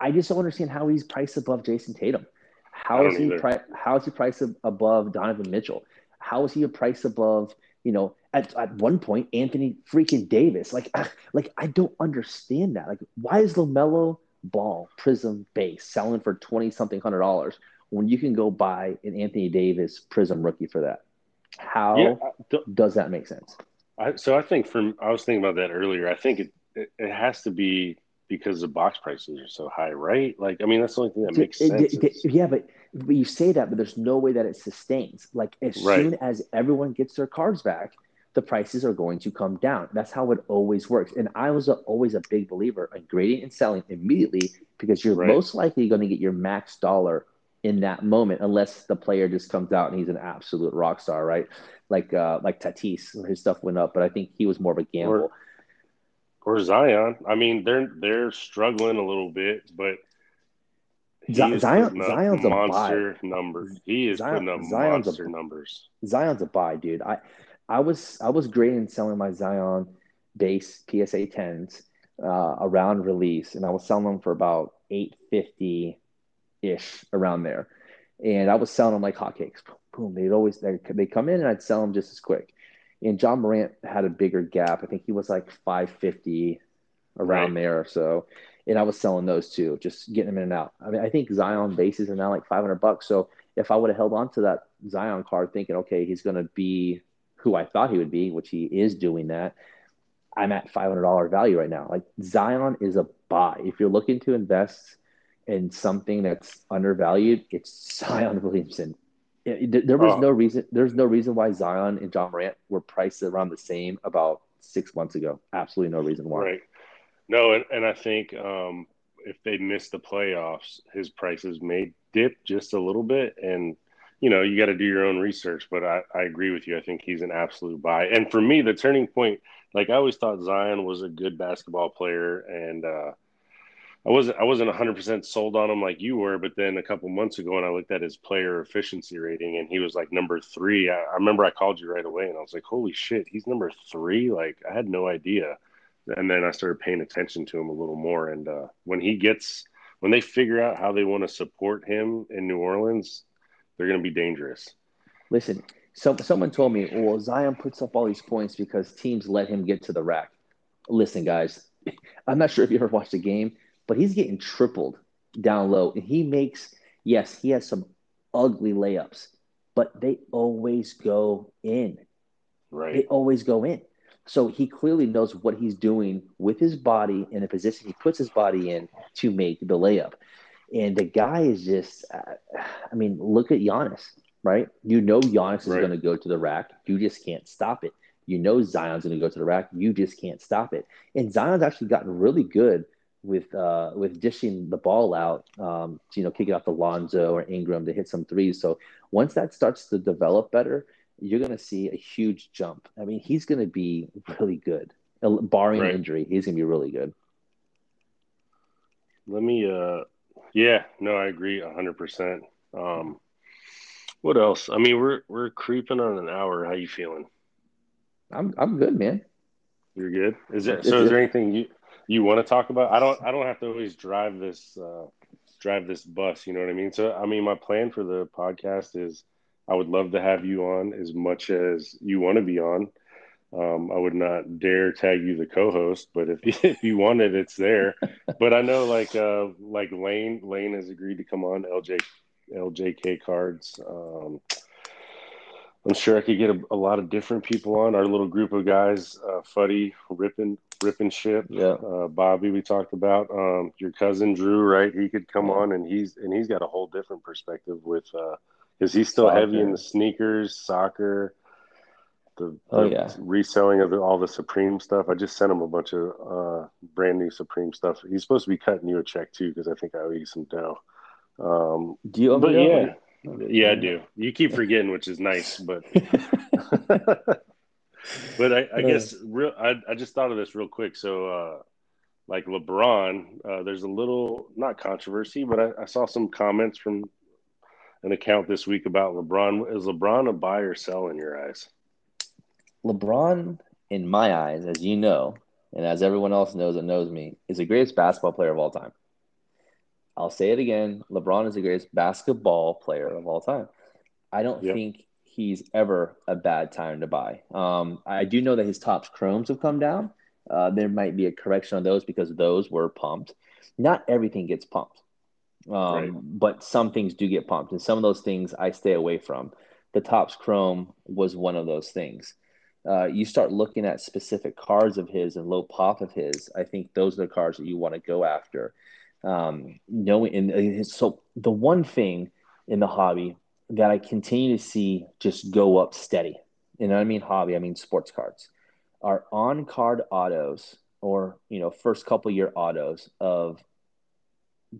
I just don't understand how he's priced above Jayson Tatum. How is he pri- How is he priced above Donovan Mitchell? How is he a price above? You know, at, at one point, Anthony freaking Davis. Like, I, like I don't understand that. Like, why is LaMelo Ball Prism base selling for twenty something hundred dollars when you can go buy an Anthony Davis Prism rookie for that? How yeah, does that make sense? I, so I think from I was thinking about that earlier. I think it, it, it has to be because the box prices are so high, right? Like, I mean, that's the only thing that makes sense. It, yeah, but, but you say that, but there's no way that it sustains. Like, as right. soon as everyone gets their cards back, the prices are going to come down. That's how it always works. And I was a, always a big believer in grading and selling immediately because you're right. most likely going to get your max dollar in that moment, unless the player just comes out and he's an absolute rock star, right? Like uh, like Tatis, his stuff went up, but I think he was more of a gamble. Or, or Zion. I mean, they're they're struggling a little bit, but Zion, Zion's monster a buy. numbers. He is Zion, putting up Zion's monster a, numbers. Zion's a buy, dude. I I was I was grading selling my Zion base PSA tens uh, around release, and I was selling them for about eight fifty ish around there, and I was selling them like hotcakes. Boom! They'd always they they come in, and I'd sell them just as quick. And Ja Morant had a bigger gap. I think he was like five fifty around right. there. So and I was selling those too, just getting them in and out. I mean, I think Zion bases are now like 500 bucks. So if I would have held on to that Zion card, thinking, okay, he's going to be who I thought he would be, which he is doing that, I'm at $500 value right now. Like Zion is a buy. If you're looking to invest in something that's undervalued, it's (laughs) Zion Williamson. There was oh. no reason. There's no reason why Zion and Ja Morant were priced around the same about six months ago. Absolutely no reason why. Right. No, and, and I think um, if they miss the playoffs, his prices may dip just a little bit. And, you know, you got to do your own research. But I, I agree with you. I think he's an absolute buy. And for me, the turning point, like I always thought Zion was a good basketball player. And, uh, I wasn't I wasn't 100% sold on him like you were, but then a couple months ago when I looked at his player efficiency rating and he was like number 3, I, I remember I called you right away and I was like, "Holy shit, he's number 3?" Like I had no idea and then I started paying attention to him a little more. And uh, when he gets, when they figure out how they want to support him in New Orleans, they're going to be dangerous. Listen, so, someone told me, well, Zion puts up all these points because teams let him get to the rack. Listen, guys, (laughs) I'm not sure if you ever watched a game, but he's getting tripled down low. And he makes, yes, he has some ugly layups, but they always go in. Right. They always go in. So he clearly knows what he's doing with his body in the position he puts his body in to make the layup. And the guy is just, uh, I mean, look at Giannis, right? You know Giannis is going to go to the rack. You just can't stop it. You know Zion's going to go to the rack. You just can't stop it. And Zion's actually gotten really good with uh, with dishing the ball out, um, to, you know, kicking off the Lonzo or Ingram to hit some threes. So once that starts to develop better, you're going to see a huge jump. I mean, he's going to be really good, barring right. injury. He's going to be really good. Let me, uh, yeah, no, I agree hundred percent. Um, what else? I mean, we're we're creeping on an hour. How you feeling? I'm I'm good, man. You're good. Is there so? Is there anything you you want to talk about? I don't I don't have to always drive this uh, drive this bus. You know what I mean? So I mean, my plan for the podcast is I would love to have you on as much as you want to be on. Um, I would not dare tag you the co-host, but if (laughs) if you want it, it's there. but I know like uh, like Lane Lane has agreed to come on LJ LJK cards. Um, I'm sure I could get a, a, lot of different people on our little group of guys. Uh, Fuddy, Rippin, Rippin Ship, yeah. Uh, Bobby, we talked about. Um, your cousin Drew, right? He could come yeah. on, and he's and he's got a whole different perspective with uh, is he still soccer. heavy in the sneakers, soccer, the, oh, yeah. reselling of the, all the Supreme stuff? I just sent him a bunch of uh, brand new Supreme stuff. He's supposed to be cutting you a check too because I think I owe you some dough. Um, do you? But yeah, yeah, I do. You keep forgetting, which is nice, but. (laughs) (laughs) but I, I guess real. I, I just thought of this real quick. So, uh, like LeBron, uh, there's a little not controversy, but I, I, saw some comments from an account this week about LeBron. Is LeBron a buy or sell in your eyes? LeBron, in my eyes, as you know, and as everyone else knows that knows me, is the greatest basketball player of all time. I'll say it again. LeBron is the greatest basketball player of all time. I don't yep. think he's ever a bad time to buy. Um, I do know that his Topps Chromes have come down. Uh, there might be a correction on those because those were pumped. Not everything gets pumped. Um, right. But some things do get pumped, and some of those things I stay away from. The Topps Chrome was one of those things. Uh, you start looking at specific cards of his and low pop of his. I think those are the cards that you want to go after. Um, knowing, and so the one thing in the hobby that I continue to see just go up steady and I mean hobby, I mean sports cards, are on card autos or you know first couple year autos of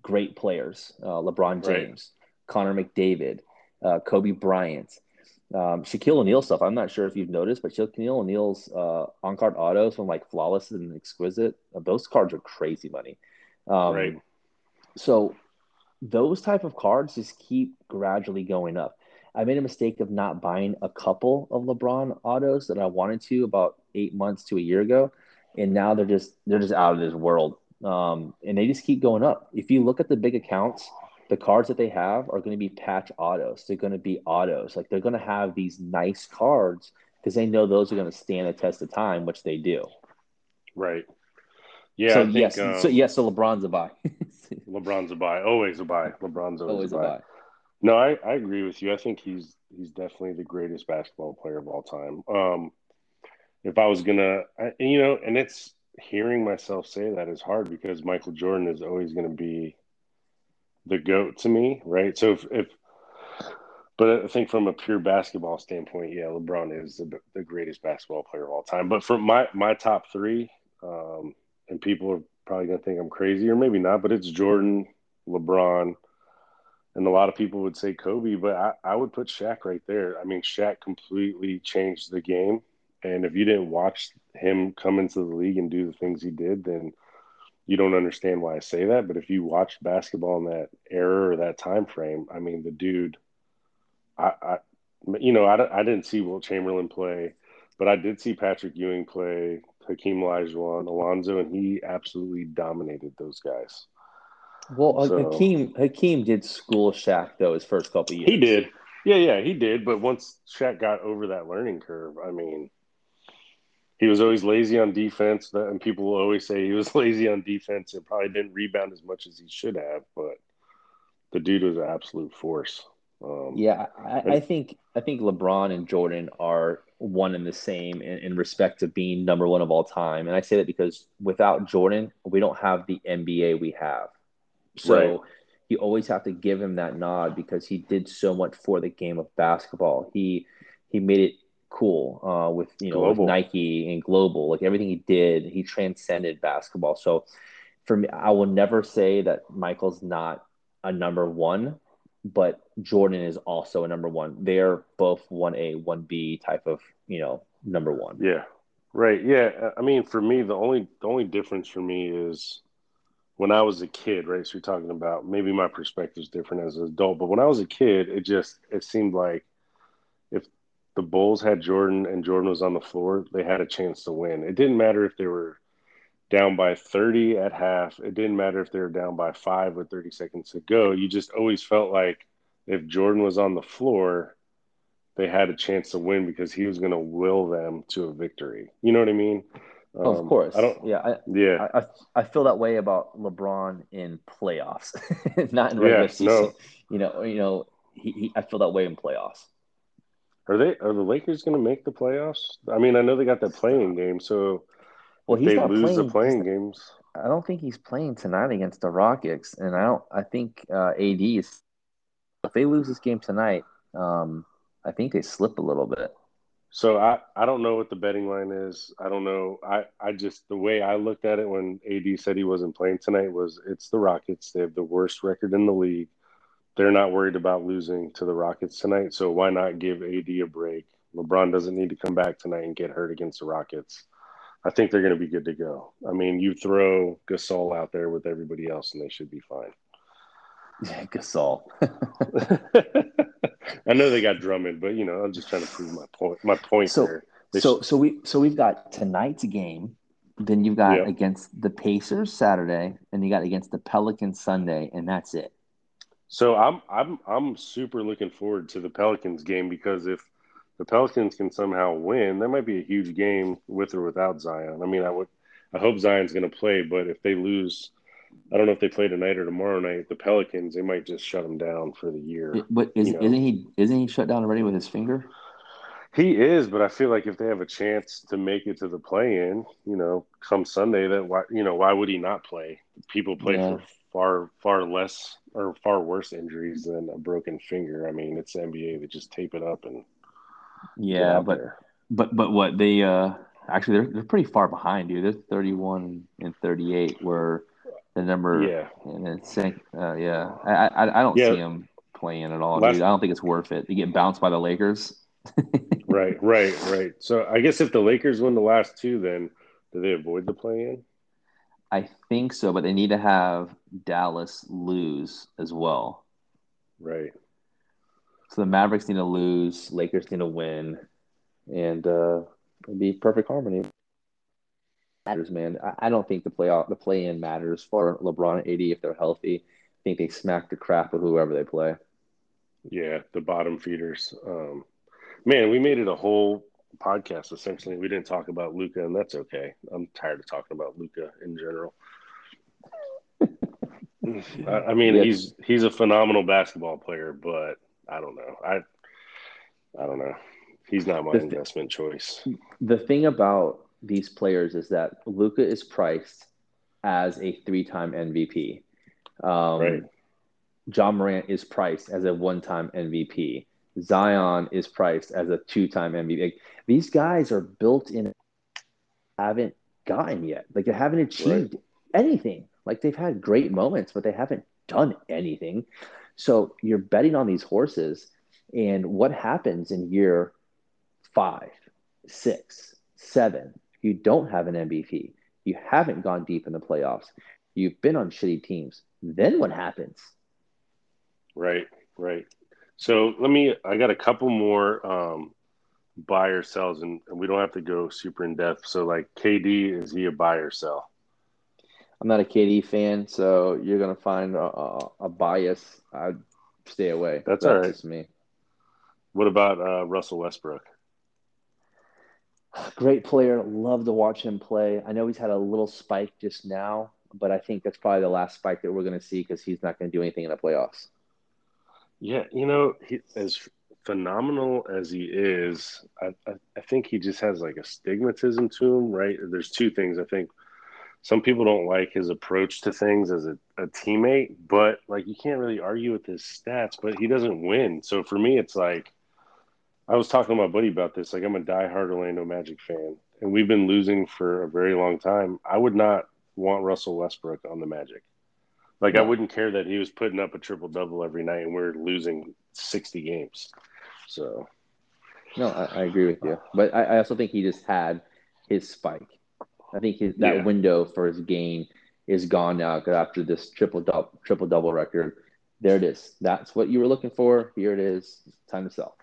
great players, uh, LeBron James, right. Connor McDavid, uh, Kobe Bryant, um, Shaquille O'Neal stuff. I'm not sure if you've noticed, but Shaquille O'Neal's uh, on card autos from like Flawless and Exquisite, uh, those cards are crazy money. Um, right. So those type of cards just keep gradually going up. I made a mistake of not buying a couple of LeBron autos that I wanted to about eight months to a year ago, and now they're just they're just out of this world. Um, and they just keep going up. If you look at the big accounts, the cards that they have are going to be patch autos. They're going to be autos. Like they're going to have these nice cards because they know those are going to stand the test of time, which they do. Right. Yeah. So think, yes. Um, so yes. So LeBron's a buy. (laughs) LeBron's a buy. Always a buy. LeBron's always, always a, buy. a buy. No, I, I agree with you. I think he's he's definitely the greatest basketball player of all time. Um, if I was gonna, I, you know, and it's hearing myself say that is hard because Michael Jordan is always going to be the goat to me, right? So if, if, but I think from a pure basketball standpoint, yeah, LeBron is the, the greatest basketball player of all time. But from my my top three, um, and people are probably going to think I'm crazy, or maybe not, but it's Jordan, LeBron, and a lot of people would say Kobe, but I, I would put Shaq right there. I mean, Shaq completely changed the game. And if you didn't watch him come into the league and do the things he did, then you don't understand why I say that. But if you watched basketball in that era or that time frame, I mean, the dude, I, I you know, I, I didn't see Wilt Chamberlain play, but I did see Patrick Ewing play, Hakeem Olajuwon, Alonzo, and he absolutely dominated those guys. Well, uh, so, Hakeem Hakeem did school Shaq though his first couple years. He did, yeah, yeah, he did. But once Shaq got over that learning curve, I mean, he was always lazy on defense, and people will always say he was (laughs) lazy on defense and probably didn't rebound as much as he should have. But the dude was an absolute force. Um, yeah, I, I, think I think LeBron and Jordan are one and the same in, in, respect to being number one of all time, and I say that because without Jordan, we don't have the NBA we have. So right. you always have to give him that nod because he did so much for the game of basketball. He he made it cool uh, with you know with Nike and global, like everything he did, he transcended basketball. So for me, I will never say that Michael's not a number one, but Jordan is also a number one. They're both one A, one B type of you know number one. Yeah, right. Yeah, I mean, for me, the only the only difference for me is when I was a kid, right? So you're talking about maybe my perspective is different as an adult, but when I was a kid, it just it seemed like if the Bulls had Jordan and Jordan was on the floor, they had a chance to win. It didn't matter if they were down by 30 at half. It didn't matter if they were down by five with 30 seconds to go. You just always felt like if Jordan was on the floor, they had a chance to win because he was going to will them to a victory. You know what I mean? Um, of course. I don't. Yeah. I, yeah. I, I, feel that way about LeBron in playoffs, (laughs) not in regular yeah, season. No. You know. You know. He, he, I feel that way in playoffs. Are they? Are the Lakers going to make the playoffs? I mean, I know they got that playing game, so well, he's they not lose playing, the playing games. I don't think he's playing tonight against the Rockets, and I don't. I think uh, AD is. If they lose this game tonight, um, I think they slip a little bit. So I, I don't know what the betting line is. I don't know. I, I just the way I looked at it when AD said he wasn't playing tonight was it's the Rockets. They have the worst record in the league. They're not worried about losing to the Rockets tonight. So why not give AD a break? LeBron doesn't need to come back tonight and get hurt against the Rockets. I think they're going to be good to go. I mean, you throw Gasol out there with everybody else, and they should be fine. Yeah, Gasol. (laughs) I know they got Drummond, but you know, I'm just trying to prove my point. My point so, there. so, should... so we so we've got tonight's game. Then you've got against the Pacers Saturday, and you got against the Pelicans Sunday, and that's it. So I'm I'm I'm super looking forward to the Pelicans game because if the Pelicans can somehow win, that might be a huge game with or without Zion. I mean, I would I hope Zion's going to play, but if they lose I don't know if they play tonight or tomorrow night. The Pelicans, they might just shut him down for the year. But is, not he isn't he shut down already with his finger? He is, but I feel like if they have a chance to make it to the play-in, you know, come Sunday, that why you know why would he not play? People play yeah. for far far less or far worse injuries than a broken finger. I mean, it's the NBA. They just tape it up and yeah, but there. But but what they uh actually they're they're pretty far behind, dude. They're thirty one and thirty eight. Where the number Yeah. and it's uh, yeah. I I, I don't Yeah. see them playing at all, Last- dude. I don't think it's worth it. You get bounced by the Lakers. (laughs) Right, right, right. So I guess if the Lakers win the last two, then do they avoid the play in? I think so, but they need to have Dallas lose as well. Right. So the Mavericks need to lose, Lakers need to win, and uh, it'd be perfect harmony. Matters, man. I, I don't think the playoff, the play in matters for LeBron and AD if they're healthy. I think they smack the crap of whoever they play. Yeah, the bottom feeders. Um, man, we made it a whole podcast essentially. We didn't talk about Luka, and that's okay. I'm tired of talking about Luka in general. (laughs) I, I mean, he's he's a phenomenal basketball player, but I don't know. I I don't know. He's not my investment choice. The thing about these players is that Luka is priced as a three-time MVP. Um, Right. Ja Morant is priced as a one-time MVP. Zion is priced as a two-time MVP. Like, these guys are built in, haven't gotten yet. Like they haven't achieved anything. Like they've had great moments, but they haven't done anything. So you're betting on these horses, and what happens in year five, six, seven? You don't have an MVP. You haven't gone deep in the playoffs. You've been on shitty teams. Then what happens? Right, right. So let me. I got a couple more um, buy or sells, and, and we don't have to go super in depth. So, like KD, is he a buy or sell? I'm not a KD fan, so you're gonna find a, a, a bias. I'd stay away. That's all right. just me. What about uh, Russell Westbrook? (sighs) Great player. Love to watch him play. I know he's had a little spike just now, but I think that's probably the last spike that we're going to see because he's not going to do anything in the playoffs. Yeah, you know, he, as phenomenal as he is, I, I, I think he just has like a stigmatism to him, right? There's two things. I think some people don't like his approach to things as a, a teammate, but like you can't really argue with his stats, but he doesn't win. So for me, it's like I was talking to my buddy about this. Like I'm a diehard Orlando Magic fan, and we've been losing for a very long time. I would not want Russell Westbrook on the Magic. Like I wouldn't care that he was putting up a triple double every night and we're losing sixty games. So No, I, I agree with you, but I, I also think he just had his spike. I think his, that Yeah. window for his gain is gone now after this triple double triple double record. There it is. That's what you were looking for. Here it is. Time to sell.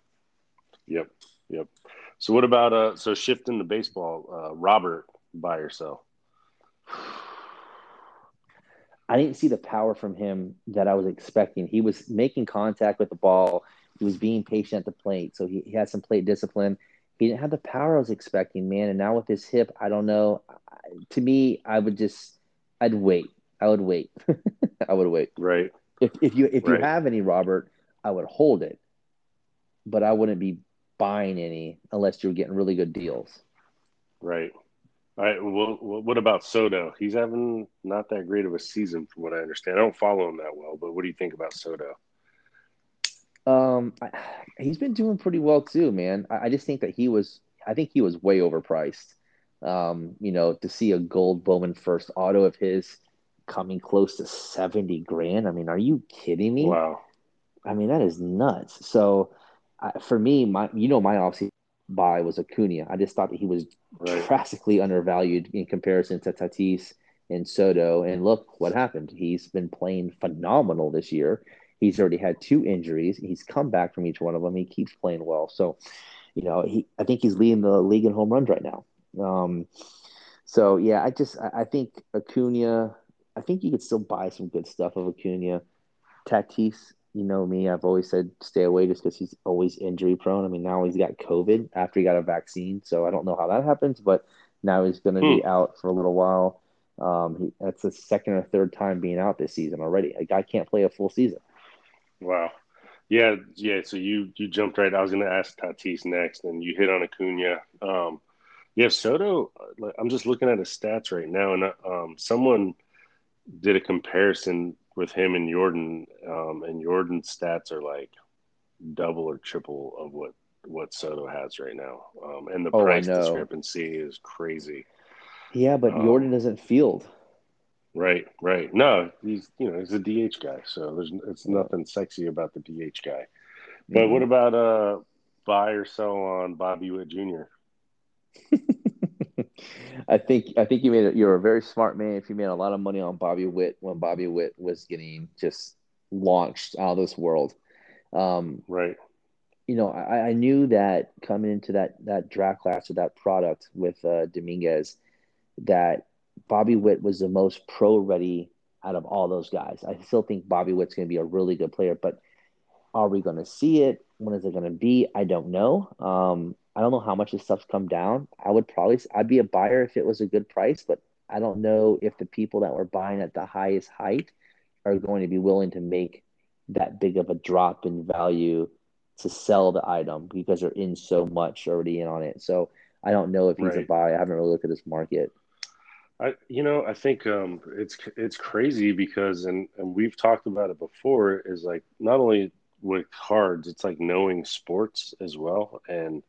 yep, yep. So what about uh so shifting to baseball, uh Robert buy or sell? I didn't see the power from him that I was expecting. He was making contact with the ball. He was being patient at the plate, so he, he had some plate discipline. He didn't have the power I was expecting, man. And now with his hip, I don't know. I- To me, I would just, I'd wait. I would wait. (laughs) I would wait. Right. If if you if Right. you have any, Robert, I would hold it, but I wouldn't be buying any unless you're getting really good deals. Right. All right. Well, well, what about Soto? He's having not that great of a season, from what I understand. I don't follow him that well, but what do you think about Soto? Um, I, he's been doing pretty well too, man. I, I just think that he was, I think he was way overpriced. Um, you know, to see a gold Bowman first auto of his coming close to 70 grand. I mean, are you kidding me? Wow. I mean, that is nuts. So I, for me, my, you know, my offseason buy was Acuna. I just thought that he was Right. drastically undervalued in comparison to Tatis and Soto. And look what happened. He's been playing phenomenal this year. He's already had two injuries. He's come back from each one of them. He keeps playing well. So, you know, he I think he's leading the league in home runs right now. Um, so yeah, I just I, I think Acuna. I think you could still buy some good stuff of Acuna. Tatis, you know me, I've always said stay away just because he's always injury prone. I mean, now he's got COVID after he got a vaccine, so I don't know how that happens, but now he's going to be out for a little while. Um, he, that's the second or third time being out this season already. A guy can't play a full season. Wow. Yeah, yeah. So you you jumped right. I was going to ask Tatis next, and you hit on Acuna. Um, yeah, Soto. I'm just looking at his stats right now, and um, someone did a comparison with him and Jordan, um, and Jordan's stats are like double or triple of what what Soto has right now, um, and the Oh, price discrepancy is crazy. Yeah, but Um, Jordan doesn't field. Right, right. No, he's you know he's a DH guy, so there's it's nothing sexy about the DH guy. But Mm-hmm. what about uh buy or sell on Bobby Witt Jr.? (laughs) I think I think you made it. You're a very smart man if you made a lot of money on Bobby Witt when Bobby Witt was getting just launched out of this world. Um, Right, you know, I, I knew that coming into that that draft class or that product with uh, Dominguez, that Bobby Witt was the most pro ready out of all those guys. I still think Bobby Witt's going to be a really good player, but are we going to see it? When is it going to be? I don't know. Um, I don't know how much this stuff's come down. I would probably, I'd be a buyer if it was a good price, but I don't know if the people that were buying at the highest height are going to be willing to make that big of a drop in value to sell the item because they're in so much already in on it. So I don't know if he's a Right. buy. I haven't really looked at this market. I you know I think um it's it's crazy because and and we've talked about it before is like not only with cards it's like knowing sports as well and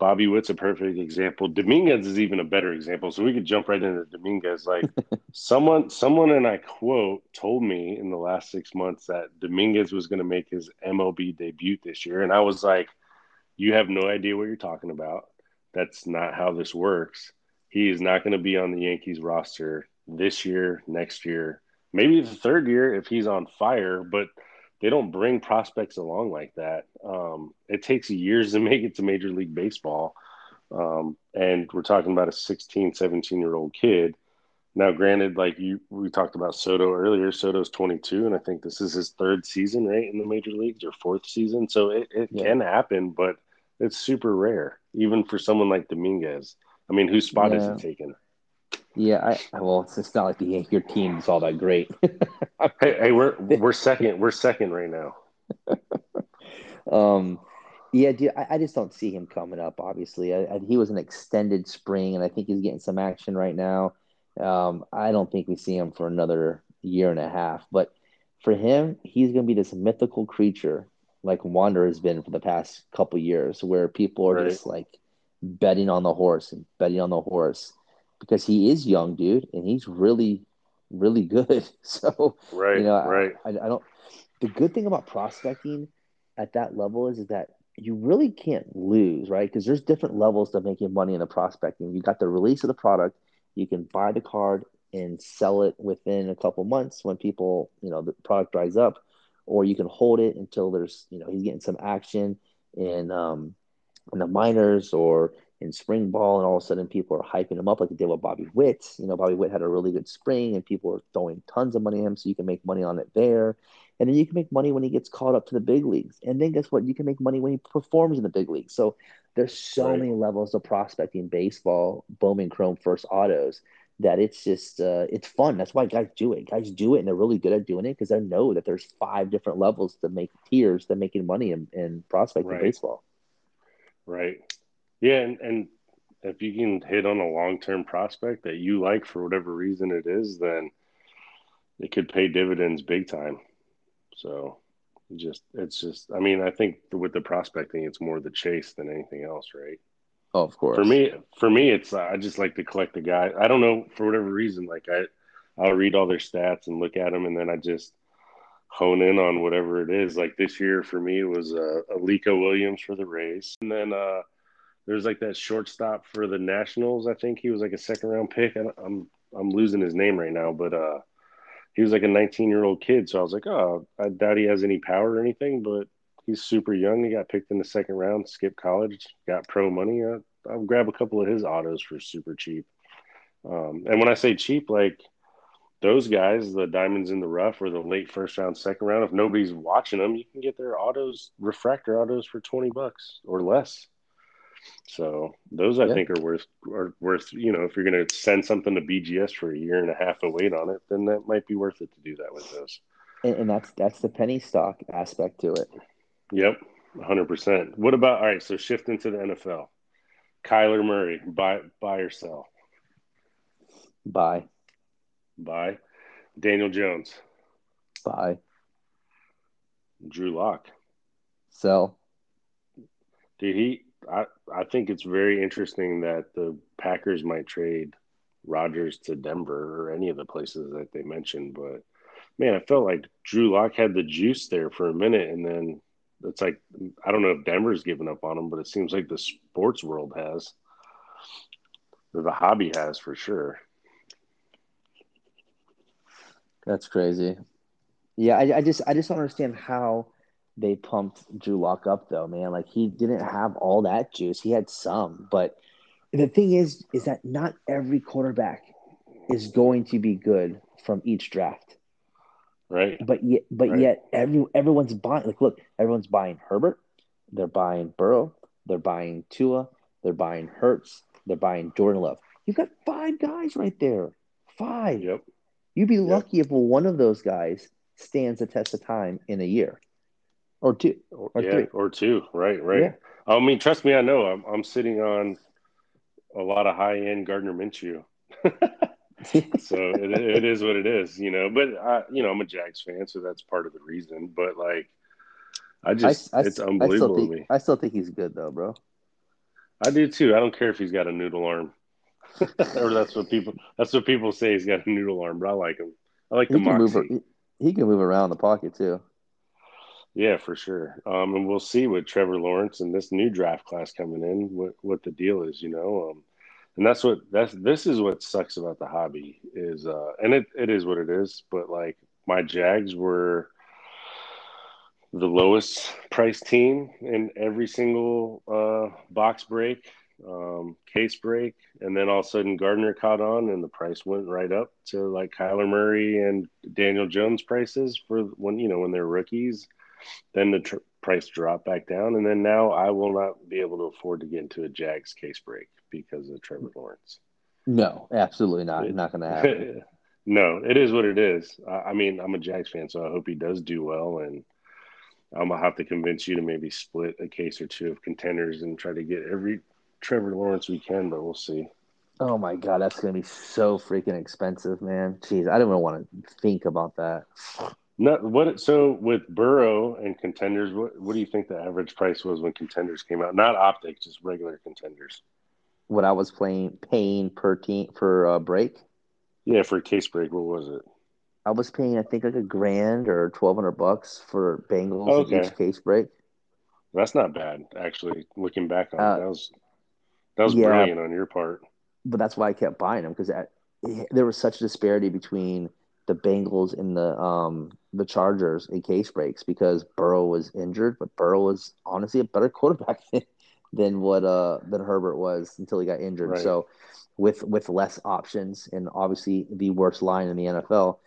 Bobby Witt's a perfect example. Dominguez is even a better example. So we could jump right into Dominguez. Like (laughs) someone, someone, and I quote, told me in the last six months that Dominguez was going to make his MLB debut this year, and I was like, "You have no idea what you're talking about. That's not how this works. He is not going to be on the Yankees roster this year, next year, maybe the third year if he's on fire, but." They don't bring prospects along like that. Um, it takes years to (laughs) make it to Major League Baseball. Um, and we're talking about a 16, 17 year old kid. Now, granted, like you, we talked about Soto earlier. Soto's 22, and I think this is his third season, right, in the major leagues or fourth season. So it, it Yeah. can happen, but it's super rare, even for someone like Dominguez. I mean, whose spot is Yeah. he taking? Yeah, I well, it's, it's not like the your team's all that great. (laughs) Hey, hey, we're (laughs) we're second. We're second right now. (laughs) um, yeah, dude, I, I just don't see him coming up. Obviously, I, I, he was an extended spring, and I think he's getting some action right now. Um, I don't think we see him for another year and a half. But for him, he's going to be this mythical creature, like Wander has been for the past couple years, where people are Right. just like betting on the horse and betting on the horse because he is young, dude, and he's really, really good. (laughs) So Right, you know, right. I, I don't. The good thing about prospecting at that level is, is that you really can't lose, right? Because there's different levels to making money in the prospecting. You got the release of the product, you can buy the card and sell it within a couple months when people, you know, the product dries up, or you can hold it until there's, you know, he's getting some action and um in the minors or in spring ball, and all of a sudden people are hyping him up like they did with Bobby Witt. You know, Bobby Witt had a really good spring, and people are throwing tons of money at him, so you can make money on it there. And then you can make money when he gets called up to the big leagues. And then guess what? You can make money when he performs in the big leagues. So there's so Right. many levels of prospecting baseball, Bowman Chrome First Autos, that it's just uh, it's fun. That's why guys do it. Guys do it, and they're really good at doing it because they know that there's five different levels to make tiers to making money in, in prospecting Right. baseball. Right. Yeah, and, and if you can hit on a long term prospect that you like for whatever reason it is, then it could pay dividends big time. So just it's just I mean, I think with the prospecting it's more the chase than anything else, right? Oh, of course. For me for me it's I just like to collect the guy. I don't know for whatever reason like I I'll read all their stats and look at them and then I just hone in on whatever it is. Like this year for me was uh, Alika Williams for the Rays. And then uh there's like that shortstop for the Nationals. I think he was like a second round pick. I, I'm I'm losing his name right now, but uh, he was like a 19 year old kid. So I was like, oh, I doubt he has any power or anything, but he's super young. He got picked in the second round, skipped college, got pro money. Uh, I'll grab a couple of his autos for super cheap. Um, and when I say cheap, like those guys, the diamonds in the rough or the late first round, second round, if nobody's watching them, you can get their autos, refractor autos for 20 bucks or less. So those I Yeah. think are worth are worth you know if you're going to send something to BGS for a year and a half of wait on it, then that might be worth it to do that with those. and, and that's that's the penny stock aspect to it. Yep, 100. percent What about all right? So shift into the NFL. Kyler Murray, buy buy or sell? Buy, Buy. Daniel Jones, buy, Drew Lock, sell. Dude, he I I think it's very interesting that the Packers might trade Rodgers to Denver or any of the places that they mentioned, but man, I felt like Drew Lock had the juice there for a minute, and then it's like I don't know if Denver's given up on him, but it seems like the sports world has, or the hobby has for sure. That's crazy. Yeah, I, I just I just don't understand how they pumped Drew Lock up though, man. Like he didn't have all that juice. He had some, but the thing is, is that not every quarterback is going to be good from each draft. Right. But yet, but Right. yet, every everyone's buying. Like, look, everyone's buying Herbert. They're buying Burrow. They're buying Tua. They're buying Hurts. They're buying Jordan Love. You've got five guys right there. Five. Yep. You'd be lucky if one of those guys stands the test of time in a year or two. Or, yeah, three. or two. Right. Right. Yeah. I mean, trust me, I know. I'm I'm sitting on a lot of high end Gardner Minshew. (laughs) so it, it is what it is, you know. But I, you know, I'm a Jags fan, so that's part of the reason. But like, I I, just, I, it's I unbelievable still to think me. I still think he's good though, bro. I do too. I don't care if he's got a noodle arm, (laughs) or that's what people that's what people say. He's got a noodle arm, but I like him. I like the He can move. He, he can move around the pocket too. Yeah, for sure. Um, and we'll see with Trevor Lawrence and this new draft class coming in what what the deal is, you know. Um, and that's what that's this is what sucks about the hobby is, uh, and it, it is what it is. But like my Jags were the lowest price team in every single uh, box break, um, case break, and then all of a sudden Gardner caught on, and the price went right up to like Kyler Murray and Daniel Jones prices for when you know when they're rookies. Then the tr- price dropped back down, and then now I will not be able to afford to get into a Jags case break because of Trevor Lawrence. No, absolutely not. It- not going (laughs) to happen. no, it is what it is. I, I mean, I'm a Jags fan, so I hope he does do well, and I'm gonna have to convince you to maybe split a case or two of contenders and try to get every Trevor Lawrence we can, but we'll see. Oh my god, that's going to be so freaking expensive, man. Jeez, I don't even want to think about that. No, what? So with Burrow and contenders, what what do you think the average price was when contenders came out? Not optics, just regular contenders. What I was playing paying per team for a break, Yeah, for a case break, what was it? I was paying I think like a grand or twelve hundred bucks for Bengals Okay. each case break. That's not bad, actually. Looking back on Uh, it, that was that was yeah. brilliant on your part. but that's why I kept buying them because there was such a disparity between the Bengals and the um the Chargers in case breaks because Burrow was injured, but Burrow was honestly a better (laughs) quarterback than, than what uh than Herbert was until he got injured. Right. So with with less options and obviously the worst line in the NFL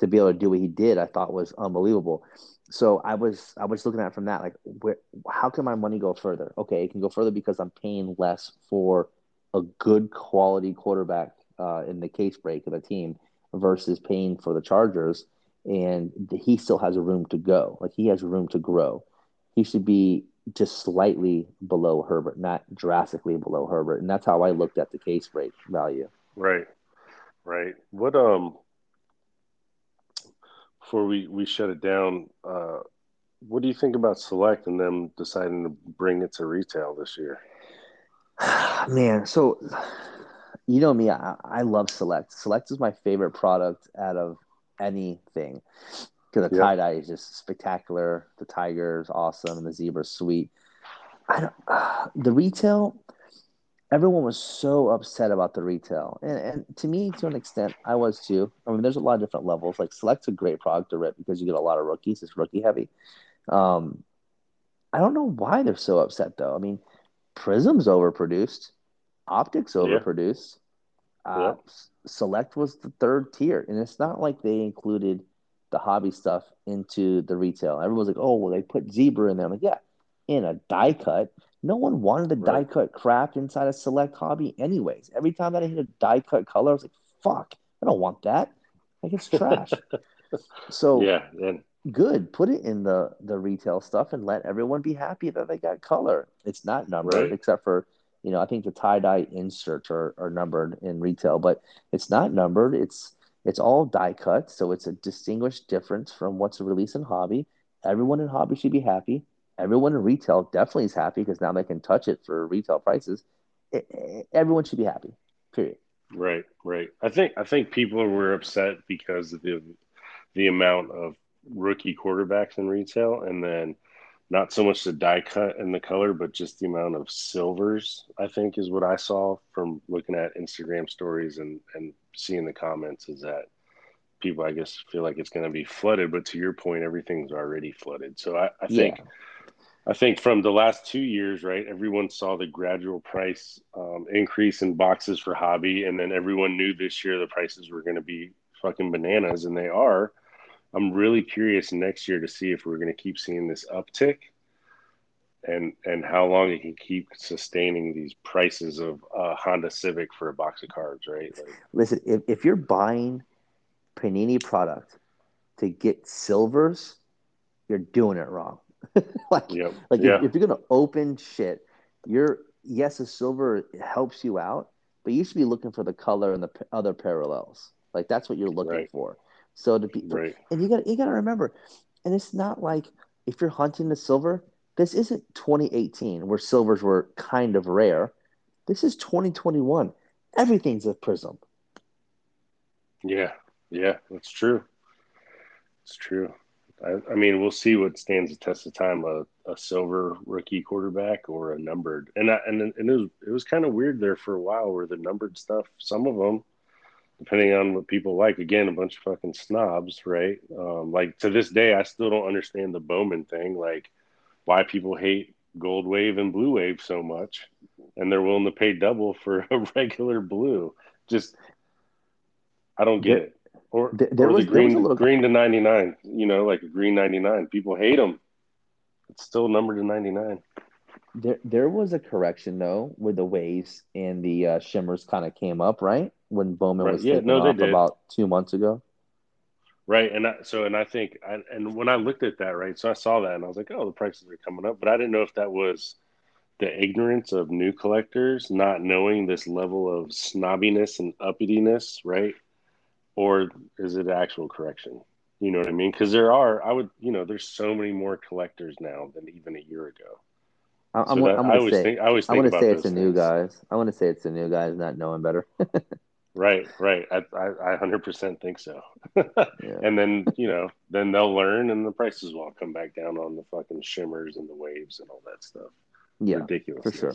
to be able to do what he did, I thought was unbelievable. So I was I was looking at from that like where how can my money go further? Okay, it can go further because I'm paying less for a good quality quarterback uh, in the case break of the team versus paying for the Chargers, and he still has a room to go. Like he has room to grow. He should be just slightly below Herbert, not drastically below Herbert, and that's how I looked at the case break value. Right, right. What um before we we shut it down, uh, what do you think about Select and them deciding to bring it to retail this year? (sighs) Man, so you know me, I, I love Select. Select is my favorite product out of anything because the Yeah. tie dye is just spectacular. The tiger is awesome, and the zebra is sweet. I don't, (sighs) the retail, everyone was so upset about the retail, and, and to me, to an extent, I was too. I mean, there's a lot of different levels. Like Select's a great product to rip because you get a lot of rookies. It's rookie heavy. Um, I don't know why they're so upset though. I mean, Prizm's overproduced, Optics Yeah. overproduced. Uh, Yep. S- Select was the third tier, and it's not like they included the hobby stuff into the retail. Everyone's like, "Oh, well, they put zebra in there." I'm like, "Yeah, in a die cut." No one wanted the die cut crap inside a Select hobby, anyways. Every time that I hit a die cut color, I was like, "Fuck, I don't want that." Like it's trash. (laughs) so Yeah, and good put it in the the retail stuff and let everyone be happy that they got color it's not numbered Right. except for you know i think the tie-dye inserts are, are numbered in retail but it's not numbered it's it's all die cut so it's a distinguished difference from what's released in hobby everyone in hobby should be happy everyone in retail definitely is happy because now they can touch it for retail prices. It, it, everyone should be happy. Period. Right, right. I think I think people were upset because of the the amount of rookie quarterbacks in retail, and then not so much the die cut and the color, but just the amount of silvers. I think is what I saw from looking at Instagram stories and and seeing the comments. Is that people, I guess, feel like it's going to be flooded, but to your point, everything's already flooded. So I, I think. Yeah I think from the last two years, right, everyone saw the gradual price um, increase in boxes for hobby, and then everyone knew this year the prices were going to be fucking bananas, and they are. I'm really curious next year to see if we're going to keep seeing this uptick, and and how long it can keep sustaining these prices of uh, Honda Civic for a box of cards, right? Like, Listen, if, if you're buying Panini product to get silvers, you're doing it wrong. (laughs) like, yep. like yeah. if, if, you're gonna open shit, you're yes, a silver helps you out, but you should be looking for the color and the p- other parallels. Like that's what you're looking right. for. So to be, right. and you got you got to remember, and it's not like if you're hunting the silver, this isn't 2018 where silvers were kind of rare. This is 2021. Everything's a Prizm. Yeah, yeah, that's true. It's true. I, I, mean, we'll see what stands the test of time a, a silver rookie quarterback or a numbered. And I, and, and it was, it was kind of weird there for a while where the numbered stuff, some of them, depending on what people like, again, a bunch of fucking snobs, right? Um, like to this day, I still don't understand the Bowman thing, like why people hate gold wave and blue wave so much and they're willing to pay double for (laughs) a regular blue. Just, I don't get it. Or, there or was, the green, little... green to 99, you know, like a green 99. People hate them. It's still numbered to 99. There, there was a correction though, where the waves and the uh, shimmers kind of came up, right? When Bowman right. was yeah, no, off about two months ago. Right, and I, so and I think, I, and when I looked at that, right, so I saw that and I was like, oh, the prices are coming up, but I didn't know if that was the ignorance of new collectors not knowing this level of snobbiness and uppityness, right? Or is it actual correction? You know what I mean? Because there are, I would, you know, there's so many more collectors now than even a year ago. I'm, so that, I'm I always say, think, I always think I want to say it's the new guys. I want to say it's the new guys not knowing better. (laughs) right, right. I, I, I 100% think so. yeah. (laughs) And then, you know, then they'll learn and the prices will come back down on the fucking shimmers and the waves and all that stuff. Yeah, ridiculous for sure.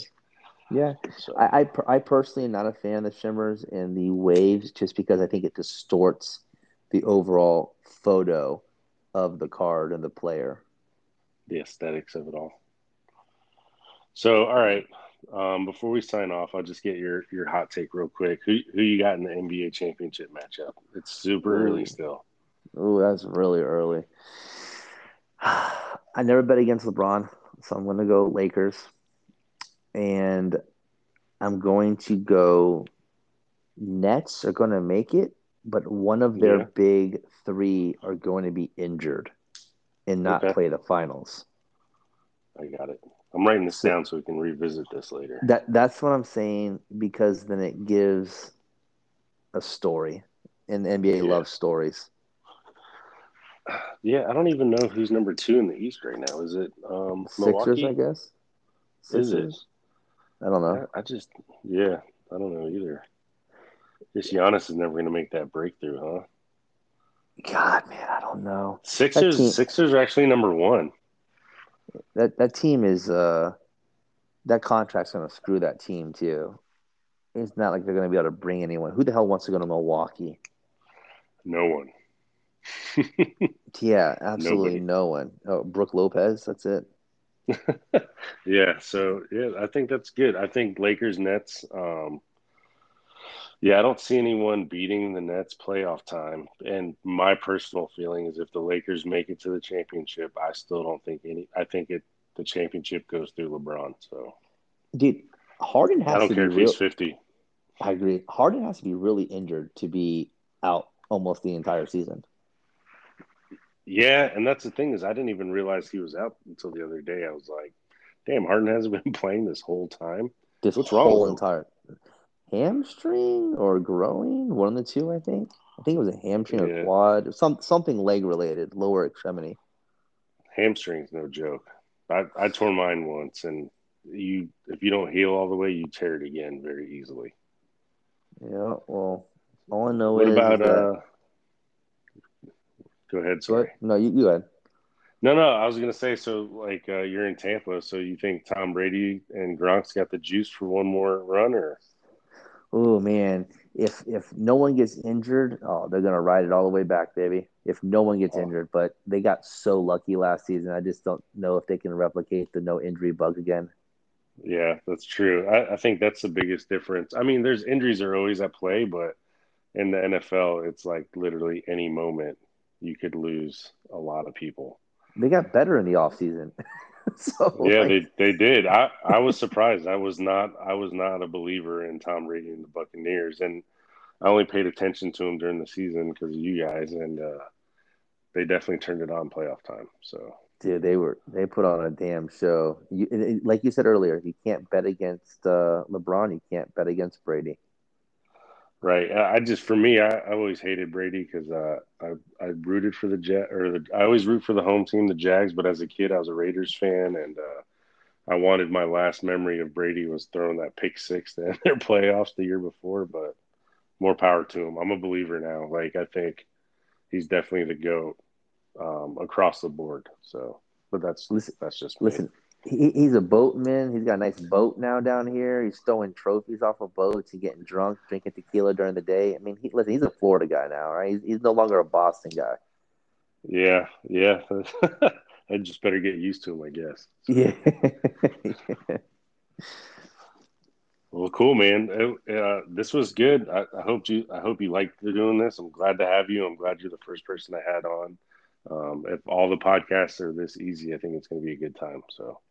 Yeah, so. I, I, I personally am not a fan of the shimmers and the waves, just because I think it distorts the overall photo of the card and the player. The aesthetics of it all. So, all right. Um, before we sign off, I'll just get your your hot take real quick. Who who you got in the NBA championship matchup? It's super Ooh. early still. Oh, that's really early. (sighs) I never bet against LeBron, so I'm going to go Lakers and I'm going to go. Nets are going to make it, but one of their yeah. big three are going to be injured and not okay. play the finals. I got it. I'm writing this down so we can revisit this later. That that's what I'm saying because then it gives a story, and the NBA yeah. loves stories. Yeah, I don't even know who's number two in the East right now. Is it um, Sixers? Milwaukee? I guess. Sixers? Is it? I don't know. I, I just, yeah, I don't know either. This Giannis is never going to make that breakthrough, huh? God, man, I don't know. Sixers, team, Sixers are actually number one. That that team is uh, that contract's going to screw that team too. It's not like they're going to be able to bring anyone. Who the hell wants to go to Milwaukee? No one. (laughs) yeah, absolutely Nobody. no one. Oh, Brook Lopez, that's it. (laughs) yeah, so yeah, I think that's good. I think Lakers Nets. Um, yeah, I don't see anyone beating the Nets playoff time. And my personal feeling is if the Lakers make it to the championship, I still don't think any. I think it the championship goes through LeBron. So, dude, Harden has. I don't care if real, he's fifty. I agree. Harden has to be really injured to be out almost the entire season. Yeah, and that's the thing is I didn't even realize he was out until the other day. I was like, "Damn, Harden hasn't (laughs) been playing this whole time. This What's wrong?" Whole entire hamstring or growing, one of the two, I think. I think it was a hamstring yeah. or quad, some something leg related, lower extremity. Hamstring's no joke. I, I tore mine once, and you if you don't heal all the way, you tear it again very easily. Yeah, well, all I know What is about that, uh? Go ahead. Sorry. no, you, you go ahead. No, no. I was gonna say. So, like, uh, you're in Tampa, so you think Tom Brady and Gronk's got the juice for one more run, or Oh man, if if no one gets injured, oh, they're gonna ride it all the way back, baby. If no one gets Oh. injured, but they got so lucky last season, I just don't know if they can replicate the no injury bug again. Yeah, that's true. I, I think that's the biggest difference. I mean, there's injuries are always at play, but in the NFL, it's like literally any moment you could lose a lot of people. They got better in the offseason. (laughs) so Yeah, like, they they did. I I was surprised. I was not I was not a believer in Tom Brady and the Buccaneers, and I only paid attention to him during the season because of you guys, and uh, they definitely turned it on playoff time. So dude, they were they put on a damn show. You, like you said earlier, you can't bet against uh, LeBron. You can't bet against Brady. Right. I just for me, I, I always hated Brady because uh, I I rooted for the Jet or the I always root for the home team, the Jags. But as a kid, I was a Raiders fan, and uh, I wanted my last memory of Brady was throwing that pick six (laughs) to end their playoffs the year before. But more power to him. I'm a believer now. Like I think he's definitely the goat um, across the board. So, but that's Listen, that's just me. Listen, he, he's a boatman. He's got a nice boat now down here. He's throwing trophies off of boats and getting drunk, drinking tequila during the day. I mean, he, listen, he's a Florida guy now, right? He's, he's no longer a Boston guy. Yeah, yeah. (laughs) I just better get used to him, I guess. Yeah. (laughs) Well, cool, man. Uh, uh, this was good. I, I hope you. I hope you liked doing this. I'm glad to have you. I'm glad you're the first person I had on. Um, if all the podcasts are this easy, I think it's going to be a good time. So,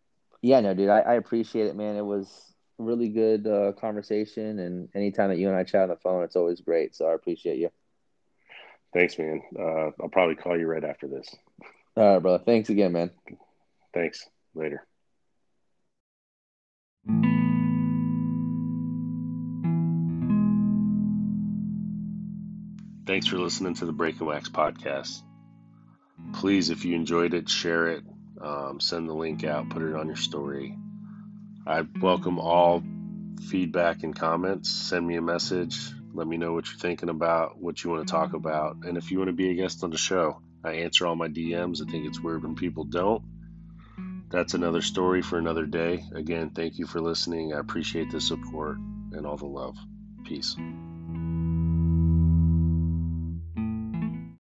yeah, no, dude, I, I appreciate it, man. It was really good uh, conversation. And anytime that you and I chat on the phone, it's always great. So I appreciate you. thanks, man. Uh, I'll probably call you right after this. All right, brother. Thanks again, man. Thanks. Later. Thanks for listening to the Break and Wax podcast. Please, if you enjoyed it, share it, um, send the link out, put it on your story. I welcome all feedback and comments. Send me a message. Let me know what you're thinking about, what you want to talk about, and if you want to be a guest on the show. I answer all my DMs. I think it's weird when people don't. That's another story for another day. Again, thank you for listening. I appreciate the support and all the love. Peace.